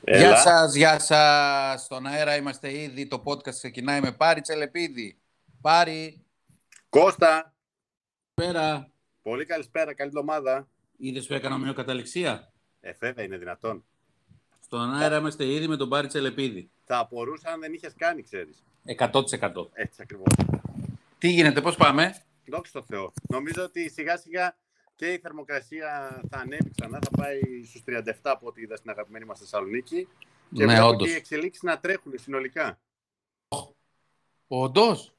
Γεια σας, γεια σας. Στον αέρα είμαστε ήδη. Το podcast ξεκινάει με Πάρη Τσελεπίδη. Πάρη. Κώστα. Πέρα. Πολύ καλησπέρα, καλή εβδομάδα. Είδες που έκανα μια καταληξία. Ε, βέβαια είναι δυνατόν. Στον αέρα είμαστε ήδη με τον Πάρη Τσελεπίδη. Θα απορούσα αν δεν είχες κάνει, ξέρεις. 100%. Έτσι ακριβώς. Τι γίνεται, πώς πάμε; Δόξα τω Θεώ. Νομίζω ότι σιγά σιγά και η θερμοκρασία θα ανέβει ξανά. Θα πάει στους 37 από ό,τι είδα στην αγαπημένη μας Θεσσαλονίκη. Και Ναι, βλέπω όντως. και οι εξελίξεις να τρέχουν συνολικά. Όντως.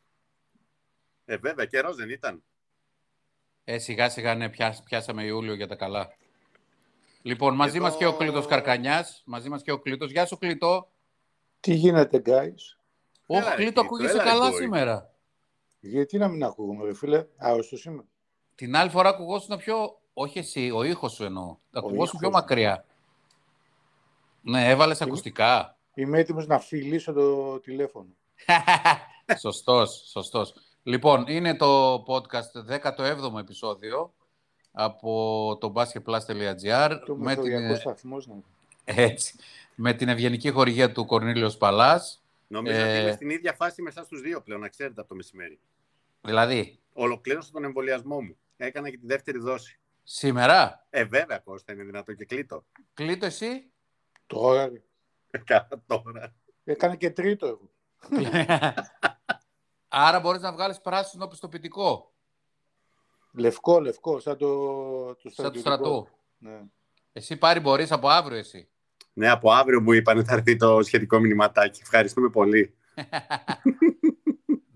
Ε, βέβαια, καιρός δεν ήταν. Ε, σιγά σιγά ναι, πιάσ- πιάσαμε Ιούλιο για τα καλά. Λοιπόν, μαζί Εδώ- μας και ο Κλήτος Καρκανιάς. Μαζί μας και ο Κλήτος. Γεια σου Κλήτο. Τι γίνεται, guys; Όχι, Έλα, ρε, Κλήτο, Κλήτο, ακούγεσαι έλα, ρε, καλά boy. σήμερα; Γιατί να μην ακούγουμε, ρε φίλε; Άρρωστος είμαι. Την άλλη φορά ακουγόσουν πιο... Όχι εσύ, ο ήχος σου εννοώ. Ακουγόσουν ήχος πιο μου. μακριά. Ναι, έβαλες ακουστικά. Είμαι έτοιμος να φιλήσω το τηλέφωνο. σωστός, σωστός. Λοιπόν, είναι το podcast 17ο επεισόδιο από το basketplus.gr Το με μεθοριακό την, σταθμός να έτσι, με την ευγενική χορηγία του Κορνίλιος Παλάς. Νομίζω Ε, ότι είμαι στην ίδια φάση με εσάς τους δύο πλέον, να ξέρετε από το μεσημέρι. Δηλαδή, Ολοκλήρωσα τον εμβολιασμό μου. Έκανα και τη δεύτερη δόση. σήμερα, Ε, βέβαια, Κώστα, είναι δυνατό και κλείτο. κλείτο εσύ; Τώρα, ρε. Έκανα τώρα. Έκανε και τρίτο εγώ. Άρα μπορείς να βγάλεις πράσινο πιστοποιητικό, Λευκό, λευκό, σαν το, το σαν του στρατιωτικό. στρατού. Ναι. Εσύ πάρει μπορείς από αύριο εσύ. Ναι, από αύριο μου είπαν θα έρθει το σχετικό μηνυματάκι. Ευχαριστούμε πολύ.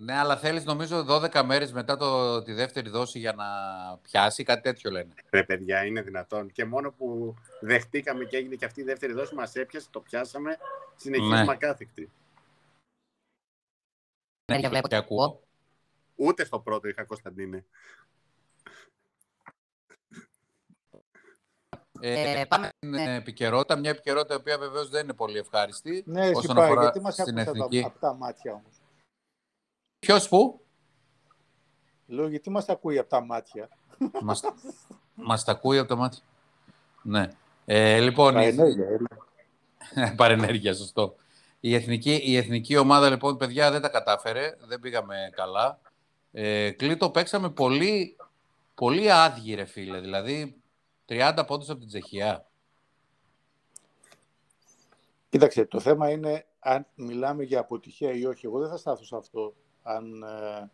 Ναι, αλλά θέλεις νομίζω 12 μέρες μετά το, τη δεύτερη δόση για να πιάσει, κάτι τέτοιο λένε. Ρε παιδιά, είναι δυνατόν. Και μόνο που δεχτήκαμε και έγινε και αυτή η δεύτερη δόση, μας έπιασε, το πιάσαμε. Συνεχίζουμε Ναι. ακάθεκτη. Ναι, βλέπω και ακούω. Ούτε στο πρώτο είχα Κωνσταντίνε. Ε, Ε, πάμε. στην επικαιρότητα, μια επικαιρότητα η οποία βεβαίως δεν είναι πολύ ευχάριστη. Ναι, εσύ όσον πάει, αφορά γιατί μας στην ακούς από εθνική. τα, απ' τα μάτια όμως. Ποιος που; Λέω, γιατί μας ακούει από τα μάτια. μας, μας τα ακούει από τα μάτια. Ναι. Ε, λοιπόν, Τα η- ενέργεια, έλα. Παρενέργεια, σωστό. Η εθνική, η εθνική ομάδα, λοιπόν, παιδιά, δεν τα κατάφερε. Δεν πήγαμε καλά. Ε, Κλήτο, παίξαμε πολύ, πολύ άδειοι, ρε φίλε. Δηλαδή, 30 πόντους από την Τσεχία. Κοίταξε, το θέμα είναι αν μιλάμε για αποτυχία ή όχι. Εγώ δεν θα στάθω σε αυτό. Αν ε,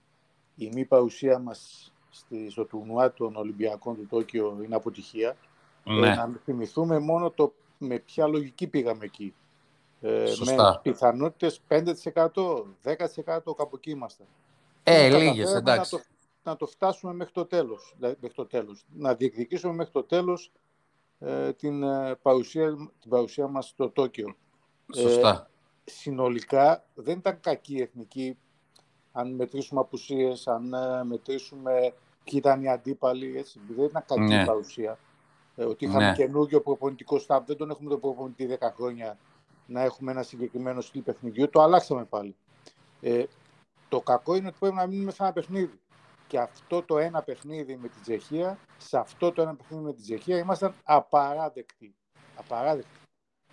η μη παρουσία μας στη, στο τουρνουά των Ολυμπιακών του Τόκιο είναι αποτυχία. Ε, Ναι. να θυμηθούμε μόνο το με ποια λογική πήγαμε εκεί. Ε, Σωστά. Με πιθανότητες 5%, 10% κάπου εκεί ήμασταν. Ε, Και λίγες, καταφέραμε εντάξει. Να το, να το φτάσουμε μέχρι το τέλος. δηλαδή, μέχρι το τέλος. Να διεκδικήσουμε μέχρι το τέλος ε, την, ε, παρουσία, την παρουσία μας στο Τόκιο. Σωστά. Συνολικά δεν ήταν κακή η εθνική αν μετρήσουμε απουσίες, αν ε, μετρήσουμε ποιοι ήταν οι αντίπαλοι. Έτσι. Δεν ήταν κακή Ναι. η παρουσία. Ε, ότι είχαμε Ναι. καινούργιο προπονητικό στаб, δεν τον έχουμε τον προπονητή 10 χρόνια να έχουμε ένα συγκεκριμένο στυλ παιχνιδιού. Το αλλάξαμε πάλι. Ε, το κακό είναι ότι πρέπει να μείνουμε σε ένα παιχνίδι. Και αυτό το ένα παιχνίδι με την Τσεχία, σε αυτό το ένα παιχνίδι με την Τσεχία, ήμασταν απαράδεκτοι. Απαράδεκτοι.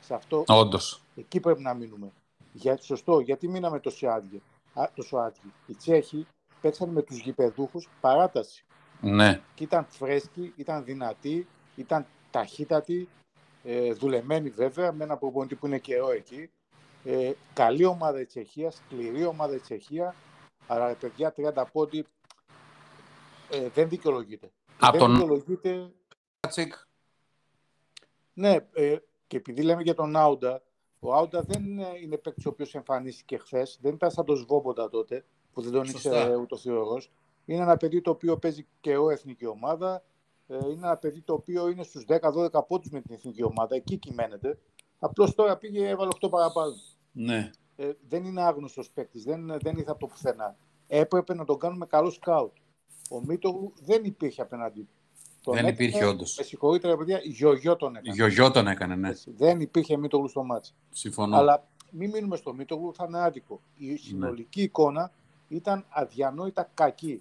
Σε αυτό Όντως. Εκεί πρέπει να μείνουμε. Για, σωστό, γιατί μείναμε τόσο άδειοι. Α, τόσο άδειοι. Οι Τσέχοι παίξαν με τους γηπεδούχους παράταση. Ναι. Και ήταν φρέσκοι, ήταν δυνατοί, ήταν ταχύτατοι, ε, δουλεμένοι βέβαια, με ένα προπονητή που είναι καιρό εκεί. Ε, καλή ομάδα η Τσεχία, σκληρή ομάδα η Τσεχία, αλλά ρε παιδιά 30 πόντι ε, δεν δικαιολογείται. Απ' δεν τον- δικαιολογείται Τσικ. Ναι, ε, και επειδή λέμε για τον Άουντα, ο Άουντα δεν είναι, είναι παίκτης ο οποίος εμφανίστηκε χθες. Δεν ήταν σαν τον Σβόμποντα τότε, που δεν τον Σωστά. ήξερε ούτε ο Θεό. Είναι ένα παιδί το οποίο παίζει και ο εθνική ομάδα. Ε, είναι ένα παιδί το οποίο είναι στους 10-12 πόντους με την εθνική ομάδα. Εκεί κυμαίνεται. Απλώς τώρα πήγε, έβαλε 8 παραπάνω. Ναι. Ε, δεν είναι άγνωστος παίκτης, δεν, δεν ήρθε από το πουθενά. Έπρεπε να τον κάνουμε καλό σκάουτ. Ο Μίτογλου δεν υπήρχε απέναντί του. Τον Δεν έκανε- υπήρχε όντως. Με συγχωρείτε, ρε παιδιά, γιογιό τον έκανε. Γιογιό τον έκανε, ναι. Έτσι. Δεν υπήρχε Μίτογλου στο μάτς. Συμφωνώ. Αλλά μην μείνουμε στο Μίτογλου, θα είναι άδικο. Η συνολική εικόνα ήταν αδιανόητα κακή.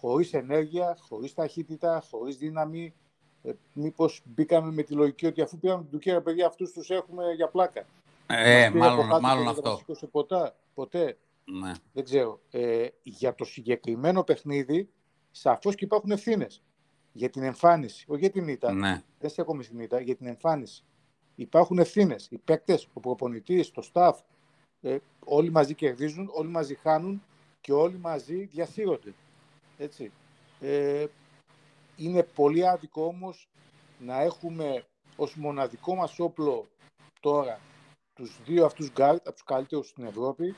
χωρίς ενέργεια, χωρίς ταχύτητα, χωρίς δύναμη. Ε, μήπως μπήκαμε με τη λογική ότι αφού πήγαμε την Τουρκία, παιδιά, αυτούς τους έχουμε για πλάκα. Ε, μάλλον, μάλλον αυτό. Σε ποτά, ποτέ. Ναι. Δεν ξέρω. Ε, για το συγκεκριμένο παιχνίδι, σαφώς και υπάρχουν ευθύνες. Για την εμφάνιση, όχι για την ήττα. Ναι. Δεν στέκομαι στην ήττα, για την εμφάνιση. Υπάρχουν ευθύνες. Οι παίκτες, ο προπονητής, το staff, ε, όλοι μαζί κερδίζουν, όλοι μαζί χάνουν και όλοι μαζί διασύρονται. Έτσι. Ε, είναι πολύ άδικο όμως να έχουμε ως μοναδικό μας όπλο τώρα τους δύο αυτούς γκαρντ, από τους καλύτερους στην Ευρώπη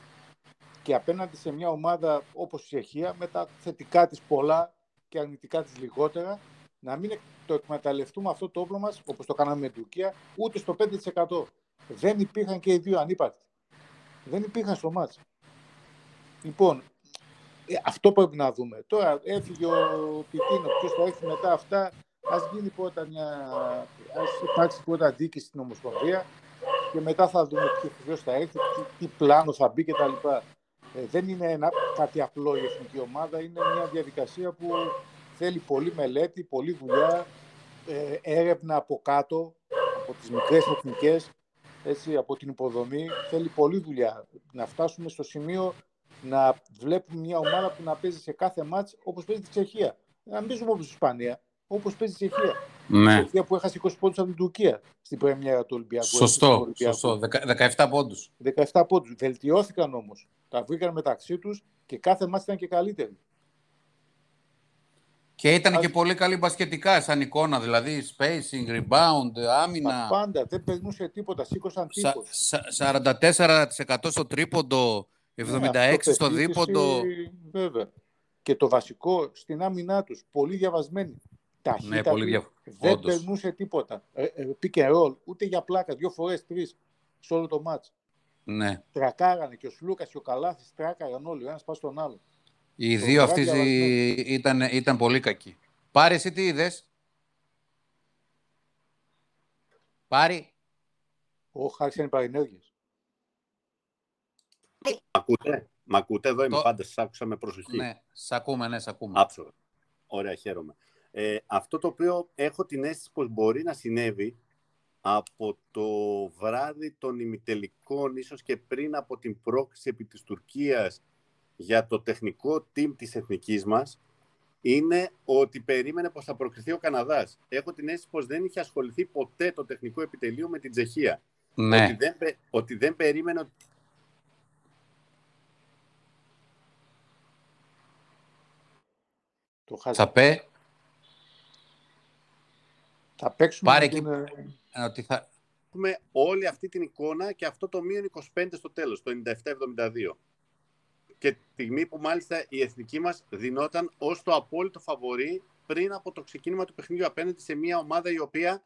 και απέναντι σε μια ομάδα όπως η Τσεχία με τα θετικά της πολλά και αρνητικά της λιγότερα να μην το εκμεταλλευτούμε αυτό το όπλο μας όπως το κάναμε με την Τουρκία ούτε στο 5%. Δεν υπήρχαν και οι δύο ανύπαρκτοι. Δεν υπήρχαν στο μάτς. Λοιπόν, ε, αυτό πρέπει να δούμε. Τώρα έφυγε ο Πιτίνο, ποιος θα έρθει μετά αυτά. Α γίνει πρώτα μια. Α υπάρξει πρώτα δίκη στην Ομοσπονδία και μετά θα δούμε ποιος θα έρθει, τι, τι πλάνο θα μπει κτλ. Ε, δεν είναι ένα, κάτι απλό η εθνική ομάδα, είναι μια διαδικασία που θέλει πολύ μελέτη, πολλή δουλειά, ε, έρευνα από κάτω, από τις μικρές εθνικές, έτσι, από την υποδομή. Θέλει πολλή δουλειά να φτάσουμε στο σημείο να βλέπουμε μια ομάδα που να παίζει σε κάθε μάτς όπως παίζει τη Τσεχία. Να μην παίζουμε όπως η Ισπανία, όπως παίζει η Τσεχία. Ναι. Η Τσεχία που έχασε 20 πόντους από την Τουρκία στην πρεμιέρα του Ολυμπιακού. Σωστό, σωστό. 17 πόντους. 17 πόντους. Βελτιώθηκαν όμως. Τα βρήκαν μεταξύ τους και κάθε μάτς ήταν και καλύτερη. Και ήταν και πολύ καλή μπασκετικά σαν εικόνα, δηλαδή spacing, rebound, άμυνα. Μα πάντα, δεν περνούσε τίποτα, σήκωσαν τύπος. Σα, 44% στο τρίποντο, 76% ναι, στο δίποντο. Βέβαια. Και το βασικό στην άμυνά τους, πολύ διαβασμένοι. Ταχύτητα ναι, πολύ δια... δεν Όντως. περνούσε τίποτα. Ε, ε, pick and ούτε για πλάκα, δύο φορές, τρεις, σε όλο το μάτς. Ναι. Τρακάρανε και ο Σλούκας και ο Καλάθης τράκαραν όλοι, ο ένας πάει στον άλλο. Οι το δύο αυτοί ήταν, ήταν πολύ κακοί. Πάρε εσύ τι είδες. Πάρει. Όχι, άρχισαν οι παρενέργειες. Μ' ακούτε, μ' ακούτε εδώ, είμαι το... πάντα, σας άκουσα με προσοχή. Ναι, σ' ακούμε, ναι, σ' ακούμε. Άψογα. Ωραία, χαίρομαι. Ε, αυτό το οποίο έχω την αίσθηση πως μπορεί να συνέβη από το βράδυ των ημιτελικών, ίσως και πριν από την πρόκληση επί της Τουρκίας για το τεχνικό team της εθνικής μας, είναι ότι περίμενε πως θα προκριθεί ο Καναδάς. Έχω την αίσθηση πως δεν είχε ασχοληθεί ποτέ το τεχνικό επιτελείο με την Τσεχία. Ναι. Ότι, δεν, ότι δεν περίμενε Το θα πέ... Θα παίξουμε... Πάρε εκεί... Ότι θα... Έχουμε όλη αυτή την εικόνα και αυτό το μείον 25 στο τέλος, το 97-72. Και τη στιγμή που μάλιστα η εθνική μας δινόταν ως το απόλυτο φαβορή πριν από το ξεκίνημα του παιχνιδιού απέναντι σε μια ομάδα η οποία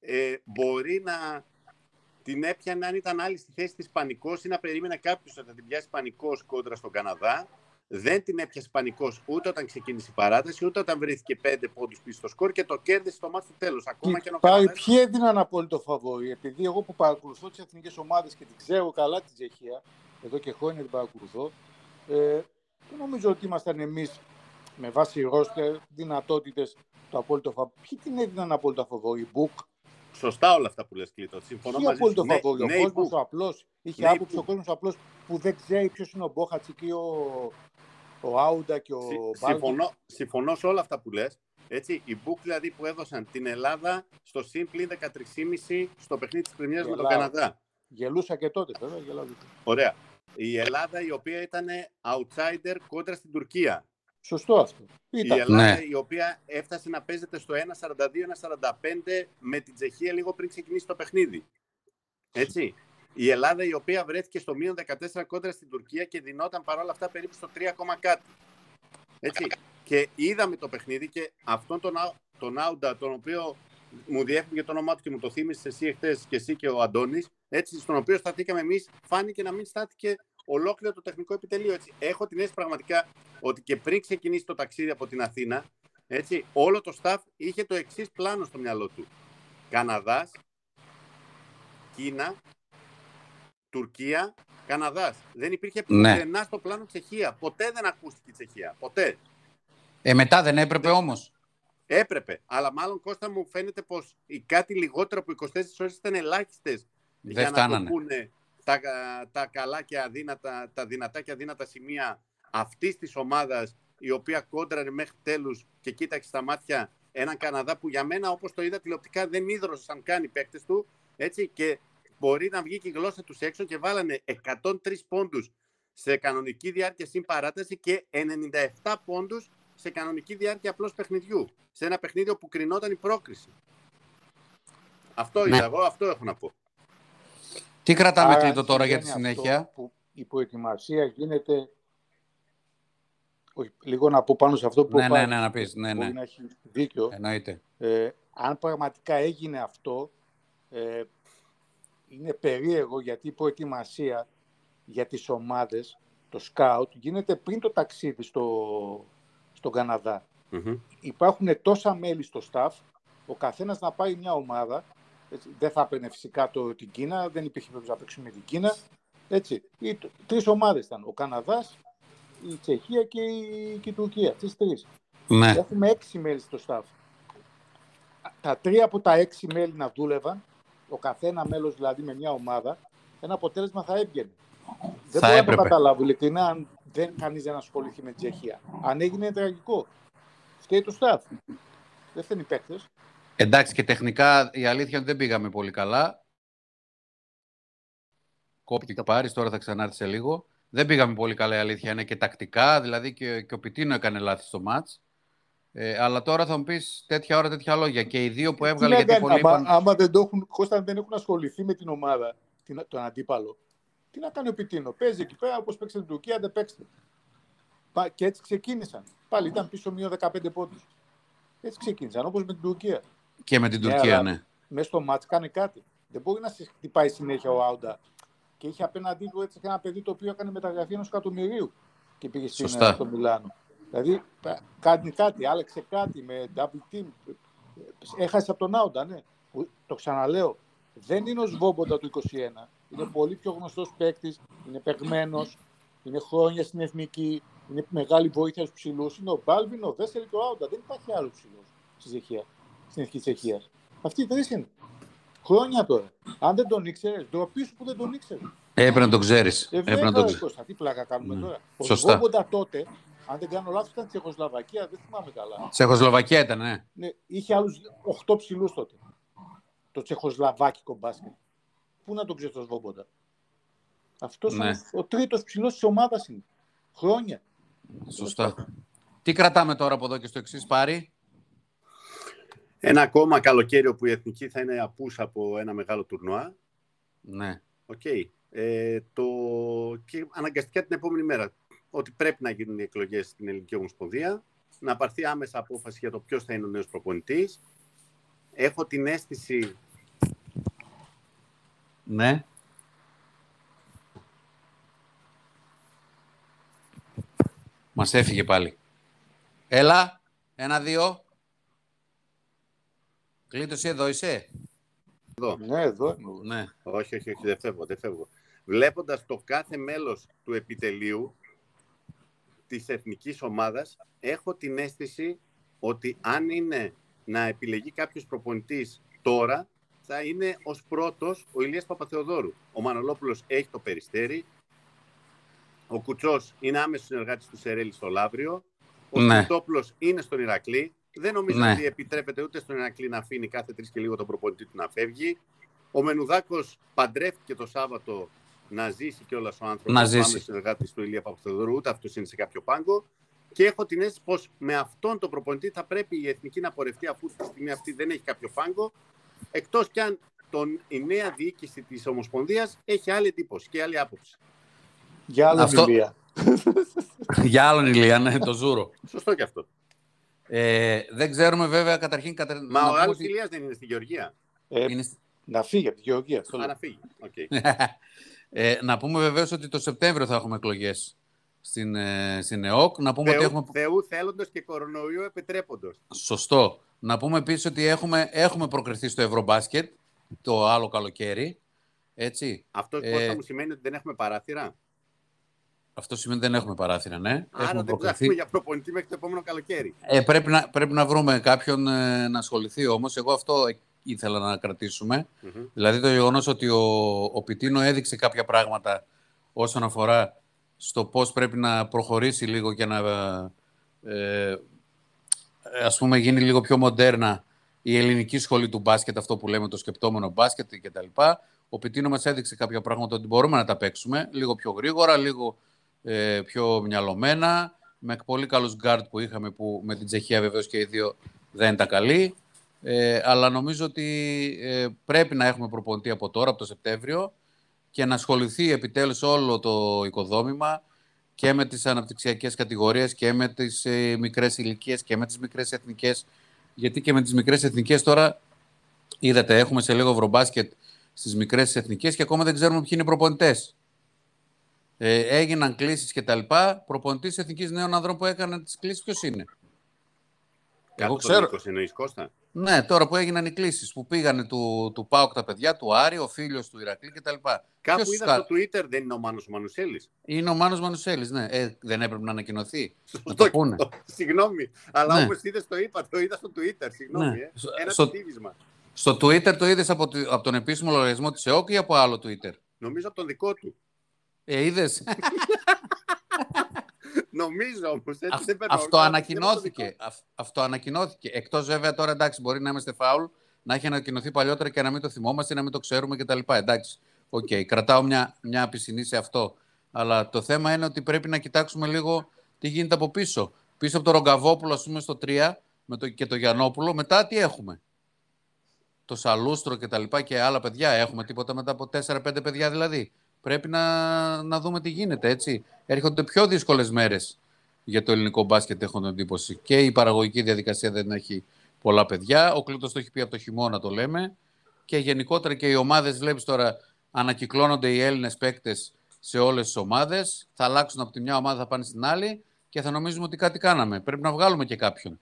ε, μπορεί να την έπιανε αν ήταν άλλη στη θέση της πανικός ή να περίμενε κάποιος ότι θα την πιάσει πανικός κόντρα στον Καναδά δεν την έπιασε πανικός ούτε όταν ξεκίνησε η παράταση, ούτε όταν βρέθηκε πέντε πόντους πίσω στο σκορ και το κέρδισε στο μάτι του τέλου. Ακόμα και, και Πάει, ποιοι έδιναν απόλυτο φαβόρι, επειδή εγώ που παρακολουθώ τις εθνικές ομάδες και την ξέρω καλά την Τσεχία, εδώ και χρόνια την παρακολουθώ, ε, δεν νομίζω ότι ήμασταν εμείς με βάση ρόστερ, δυνατότητες, το απόλυτο φαβόρι. Ποιοι την έδιναν απόλυτο φαβόρι, book. Σωστά όλα αυτά που λες, Κλήτο. Συμφωνώ μαζί σου. απόλυτο φαβόρι. ο κόσμος ο απλός. Είχε άποψη ο κόσμος απλός που δεν ξέρει ποιος είναι ο Μπόχατσικ ή ο, ο Αούντα και ο Συ, συμφωνώ, συμφωνώ σε όλα αυτά που λες. Έτσι, οι book δηλαδή που έδωσαν την Ελλάδα στο σύμπλη 13,5 στο παιχνίδι της Πρεμιέρας με τον Καναδά. Γελούσα και τότε, βέβαια. Γελάω. Ωραία. Η Ελλάδα η οποία ήταν outsider κόντρα στην Τουρκία. Σωστό αυτό. Ήταν. Η Ελλάδα ναι. η οποία έφτασε να παίζεται στο 1.42-1.45 με την Τσεχία λίγο πριν ξεκινήσει το παιχνίδι. Έτσι. Η Ελλάδα η οποία βρέθηκε στο μείον 14 κόντρα στην Τουρκία και δινόταν παρόλα αυτά περίπου στο 3, κάτι. Έτσι. Και είδαμε το παιχνίδι και αυτόν τον, τον Άουντα, τον οποίο μου διέφυγε το όνομά του και μου το θύμισε εσύ εχθές και εσύ και ο Αντώνης, έτσι, στον οποίο σταθήκαμε εμείς, φάνηκε να μην στάθηκε ολόκληρο το τεχνικό επιτελείο. Έτσι. Έχω την αίσθηση πραγματικά ότι και πριν ξεκινήσει το ταξίδι από την Αθήνα, έτσι, όλο το staff είχε το εξής πλάνο στο μυαλό του. Καναδάς, Κίνα Τουρκία, Καναδάς. Δεν υπήρχε ναι. πουθενά στο πλάνο Τσεχία. Ποτέ δεν ακούστηκε η Τσεχία. Ποτέ. Ε, μετά δεν έπρεπε όμως. Έπρεπε. Αλλά μάλλον Κώστα μου φαίνεται πως οι κάτι λιγότερο από 24 ώρες ήταν ελάχιστες για να το φτάνανε. πούνε τα, τα καλά και αδύνατα, τα δυνατά και αδύνατα σημεία αυτής της ομάδας η οποία κόντραρε μέχρι τέλους και κοίταξε στα μάτια έναν Καναδά που για μένα όπως το είδα τηλεοπτικά δεν ίδρωσαν καν οι παίκτες του έτσι, και μπορεί να βγει και η γλώσσα τους έξω και βάλανε 103 πόντους σε κανονική διάρκεια συν παράταση και 97 πόντους σε κανονική διάρκεια απλώς παιχνιδιού. Σε ένα παιχνίδι όπου κρινόταν η πρόκριση. Αυτό Ναι. είδα εγώ, αυτό έχω να πω. Τι κρατάμε Άρα κλείτο τώρα για τη συμβαίνει αυτό συνέχεια. Που η προετοιμασία γίνεται. Όχι, λίγο να πω πάνω σε αυτό που Ναι, ο ναι, Πάρης ναι, να είπε. πεις, ναι, Μπορεί ναι. να έχει δίκιο. Εννοείται. Ε, αν πραγματικά έγινε αυτό, ε, είναι περίεργο γιατί η προετοιμασία για τις ομάδες, το σκάουτ, γίνεται πριν το ταξίδι στο, στον Καναδά. Μμμ. Υπάρχουν τόσα μέλη στο staff, ο καθένας να πάει μια ομάδα, έτσι, δεν θα έπαιρνε φυσικά το, την Κίνα, δεν υπήρχε περίπτωση να παίξουμε την Κίνα, έτσι. Οι, τ- τρεις ομάδες ήταν, ο Καναδάς, η Τσεχία και η, και η Τουρκία, τις τρεις. Ναι. Έχουμε έξι μέλη στο staff. Τα τρία από τα έξι μέλη να δούλευαν, ο καθένα μέλος δηλαδή με μια ομάδα, ένα αποτέλεσμα θα έβγαινε. Δεν Θα μπορώ να έπρεπε. το καταλάβω ειλικρινά αν δεν, κανείς δεν ασχοληθεί με τη Τσεχία. Αν έγινε είναι τραγικό. Φταίει το staff. Δεν φταίνει οι παίκτες. Εντάξει και τεχνικά η αλήθεια είναι ότι δεν πήγαμε πολύ καλά. Κόπηκε ο Πάρης, τώρα θα ξανάρθεις σε λίγο. Δεν πήγαμε πολύ καλά η αλήθεια είναι και τακτικά, δηλαδή και, και ο Πιτίνο έκανε λάθη στο μάτς. Ε, αλλά τώρα θα μου πεις τέτοια ώρα τέτοια λόγια και οι δύο που έβγαλε Τι να γιατί κάνεις, πολλοί άμα, είπαν... άμα δεν, το έχουν, Κώστα, δεν έχουν ασχοληθεί με την ομάδα, την, τον αντίπαλο, τι να κάνει ο Πιτίνο; Παίζει εκεί πέρα όπως παίξε την Τουρκία, δεν παίξτε. Πα- Και έτσι ξεκίνησαν. Πάλι ήταν πίσω μείω 15 πόντους. Έτσι ξεκίνησαν, όπως με την Τουρκία. Και με την Ναι, Τουρκία, αλλά- ναι. Μέσα στο μάτς κάνει κάτι. Δεν μπορεί να σε χτυπάει συνέχεια ο Άουντα. Και είχε απέναντί του έτσι ένα παιδί το οποίο έκανε μεταγραφή ενός εκατομμυρίου και πήγε στην, Σωστά. στο Μιλάνο. Δηλαδή πα- κάνει κάτι, άλλαξε κάτι με double team. Έχασε από τον Άουντα, ναι. Που, το ξαναλέω, δεν είναι ο Σβόμποντα του 21. Είναι πολύ πιο γνωστός παίκτης, είναι παιγμένος, είναι χρόνια στην εθνική, είναι μεγάλη βοήθεια στους ψηλούς. Είναι ο Μπάλβιν, ο Βέσελ και ο Άουντα. Δεν υπάρχει άλλος ψηλός στη Τσεχία, στην εθνική Τσεχίας. Αυτοί οι τρεις είναι. Χρόνια τώρα. Αν δεν τον ήξερες, ντροπή σου που δεν τον ήξερες. Έπρεπε να το ξέρεις. Ε, Έπρεπε βέβαια, να το ρε ξέρεις. Κώστα, τι πλάκα κάνουμε Ναι. τώρα. Ο Σωστά. Σβόμποντα τότε, αν δεν κάνω λάθος, ήταν Τσεχοσλαβακία, δεν θυμάμαι καλά. Τσεχοσλοβακία ήταν, ναι. Ναι, είχε άλλους 8 ψηλούς τότε. Το τσεχοσλαβάκικο μπάσκετ. Πού να τον ξέρεις το Σβόμποντα. Αυτός Ναι. είναι ο τρίτος ψηλός της ομάδας είναι. Χρόνια. Σωστά. Τι κρατάμε τώρα από εδώ και στο εξής πάρει. Ένα ακόμα καλοκαίρι όπου η Εθνική θα είναι απούσα από ένα μεγάλο τουρνουά. Ναι. Οκ. Ε, το... Και αναγκαστικά την επόμενη μέρα ότι πρέπει να γίνουν οι εκλογές στην Ελληνική Ομοσπονδία, να πάρθει άμεσα απόφαση για το ποιος θα είναι ο νέος προπονητής. Έχω την αίσθηση Ναι. Μας έφυγε πάλι. Έλα. Ένα-δύο. Κλείτος εσύ εδώ είσαι; εδώ. Ναι, εδώ είμαι. εγώ. Ναι. Όχι, όχι, όχι, δεν φεύγω, δεν φεύγω. Βλέποντας το κάθε μέλος του επιτελείου της εθνικής ομάδας, έχω την αίσθηση ότι αν είναι να επιλεγεί κάποιος προπονητής τώρα, θα είναι ως πρώτος ο Ηλίας Παπαθεοδόρου. Ο Μανολόπουλος έχει το περιστέρι, ο Κουτσός είναι άμεσος συνεργάτης του Σερέλη στο Λαύριο, ο Ναι. Κουτσόπουλος είναι στον Ηρακλή, δεν νομίζω Ναι. ότι επιτρέπεται ούτε στον Ηρακλή να αφήνει κάθε τρεις και λίγο τον προπονητή του να φεύγει. Ο Μενουδάκος παντρεύτηκε το Σάββατο να ζήσει κιόλας ο άνθρωπος. Να ζήσει. Πάμε συνεργάτης του Ηλία Παπαθεδωρού, ούτε αυτός είναι σε κάποιο πάγκο. Και έχω την αίσθηση πως με αυτόν τον προπονητή θα πρέπει η εθνική να πορευτεί αφού τη στιγμή αυτή δεν έχει κάποιο πάγκο. Εκτός κι αν τον, η νέα διοίκηση της Ομοσπονδίας έχει άλλη εντύπωση και άλλη άποψη. Για άλλη Αυτό- ομιλία. Για άλλον Ηλία, ναι, το Ζούρο. Σωστό κι αυτό. Ε, δεν ξέρουμε βέβαια καταρχήν... Κατα... Μα να ο πούμε άλλο ότι Ηλίας δεν είναι στη Γεωργία. Ε, είναι στη- να φύγει από τη Γεωργία. αυτό Α, λέω. να φύγει. Οκ. ε, να πούμε βεβαίως ότι το Σεπτέμβριο θα έχουμε εκλογές στην, ε, στην ΕΟΚ. Να πούμε ότι Θεού, έχουμε... Θεού θέλοντος και κορονοϊού επιτρέποντος. Σωστό. Να πούμε επίσης ότι έχουμε, έχουμε προκριθεί στο Ευρωμπάσκετ το άλλο καλοκαίρι. Έτσι. Αυτός Ε, Κώστα μου σημαίνει ότι δεν έχουμε παράθυρα; Αυτό σημαίνει ότι δεν έχουμε παράθυρα, ναι. Άρα έχουμε δεν ψάχνουμε για προπονητή μέχρι το επόμενο καλοκαίρι. Ε, πρέπει, να, πρέπει να βρούμε κάποιον ε, να ασχοληθεί όμως. Εγώ αυτό ήθελα να κρατήσουμε. Mm-hmm. Δηλαδή το γεγονός ότι ο, ο Πιτίνο έδειξε κάποια πράγματα όσον αφορά στο πώς πρέπει να προχωρήσει λίγο και να ε, ας πούμε γίνει λίγο πιο μοντέρνα η ελληνική σχολή του μπάσκετ, αυτό που λέμε το σκεπτόμενο μπάσκετ κτλ. Ο Πιτίνο μας έδειξε κάποια πράγματα ότι μπορούμε να τα παίξουμε λίγο πιο γρήγορα, λίγο ε, πιο μυαλωμένα, με πολύ καλούς γκαρντ που είχαμε που με την Τσεχία βεβαίως και οι δύο δεν ήταν καλοί. Ε, αλλά νομίζω ότι ε, πρέπει να έχουμε προπονητή από τώρα, από το Σεπτέμβριο και να ασχοληθεί επιτέλους όλο το οικοδόμημα και με τις αναπτυξιακές κατηγορίες και με τις ε, μικρές ηλικίες και με τις μικρές εθνικές. Γιατί και με τις μικρές εθνικές τώρα, είδατε, έχουμε σε λίγο ευρωμπάσκετ στις μικρές εθνικές και ακόμα δεν ξέρουμε ποιοι είναι οι προπονητές. Ε, έγιναν κλήσεις και τα λοιπά. Προπονητής εθνικής νέων ανδρών που έκανε τις κλήσεις ποιος είναι; Εγώ ξέρω. εννοείς Κώστα; Ναι, τώρα που έγιναν οι κλήσεις που πήγανε του, του ΠΑΟΚ τα παιδιά, του Άρη, ο φίλος του Ηρακλή κτλ. Κάπου Ποιος είδα στο Twitter, δεν είναι ο Μάνος Μανουσέλης. Είναι ο Μάνος Μανουσέλης, ναι. Ε, δεν έπρεπε να ανακοινωθεί. να το πούνε. Συγγνώμη, αλλά ναι. όπω είδες το είπα, το είδα στο Twitter. Συγγνώμη. Ναι. Ε. Ένα στο, στο Twitter το είδες από, από τον επίσημο λογαριασμό της ΕΟΚ ή από άλλο Twitter; Νομίζω από τον δικό του. Ε, είδες; Νομίζω όμως. Αυτό ανακοινώθηκε. Αυτό ανακοινώθηκε. Εκτός βέβαια τώρα εντάξει, μπορεί να είμαστε φάουλ, να έχει ανακοινωθεί παλιότερα και να μην το θυμόμαστε, να μην το ξέρουμε κτλ. Εντάξει. OK, okay. κρατάω μια, μια πισινή σε αυτό. Αλλά το θέμα είναι ότι πρέπει να κοιτάξουμε λίγο τι γίνεται από πίσω. Πίσω από το Ρογκαβόπουλο, ας πούμε, στο 3 με το, και το Γιανόπουλο, μετά τι έχουμε; Το Σαλούστρο και τα λοιπά και άλλα παιδιά. Έχουμε τίποτα μετά από 4-5 παιδιά δηλαδή; Πρέπει να, να δούμε τι γίνεται, έτσι. Έρχονται πιο δύσκολες μέρες για το ελληνικό μπάσκετ, έχω την εντύπωση. Και η παραγωγική διαδικασία δεν έχει πολλά παιδιά. Ο Κλήτο το έχει πει από το χειμώνα, το λέμε. Και γενικότερα και οι ομάδες, βλέπεις τώρα, ανακυκλώνονται οι Έλληνες παίκτες σε όλες τις ομάδες. Θα αλλάξουν από τη μια ομάδα, θα πάνε στην άλλη και θα νομίζουμε ότι κάτι κάναμε. Πρέπει να βγάλουμε και κάποιον.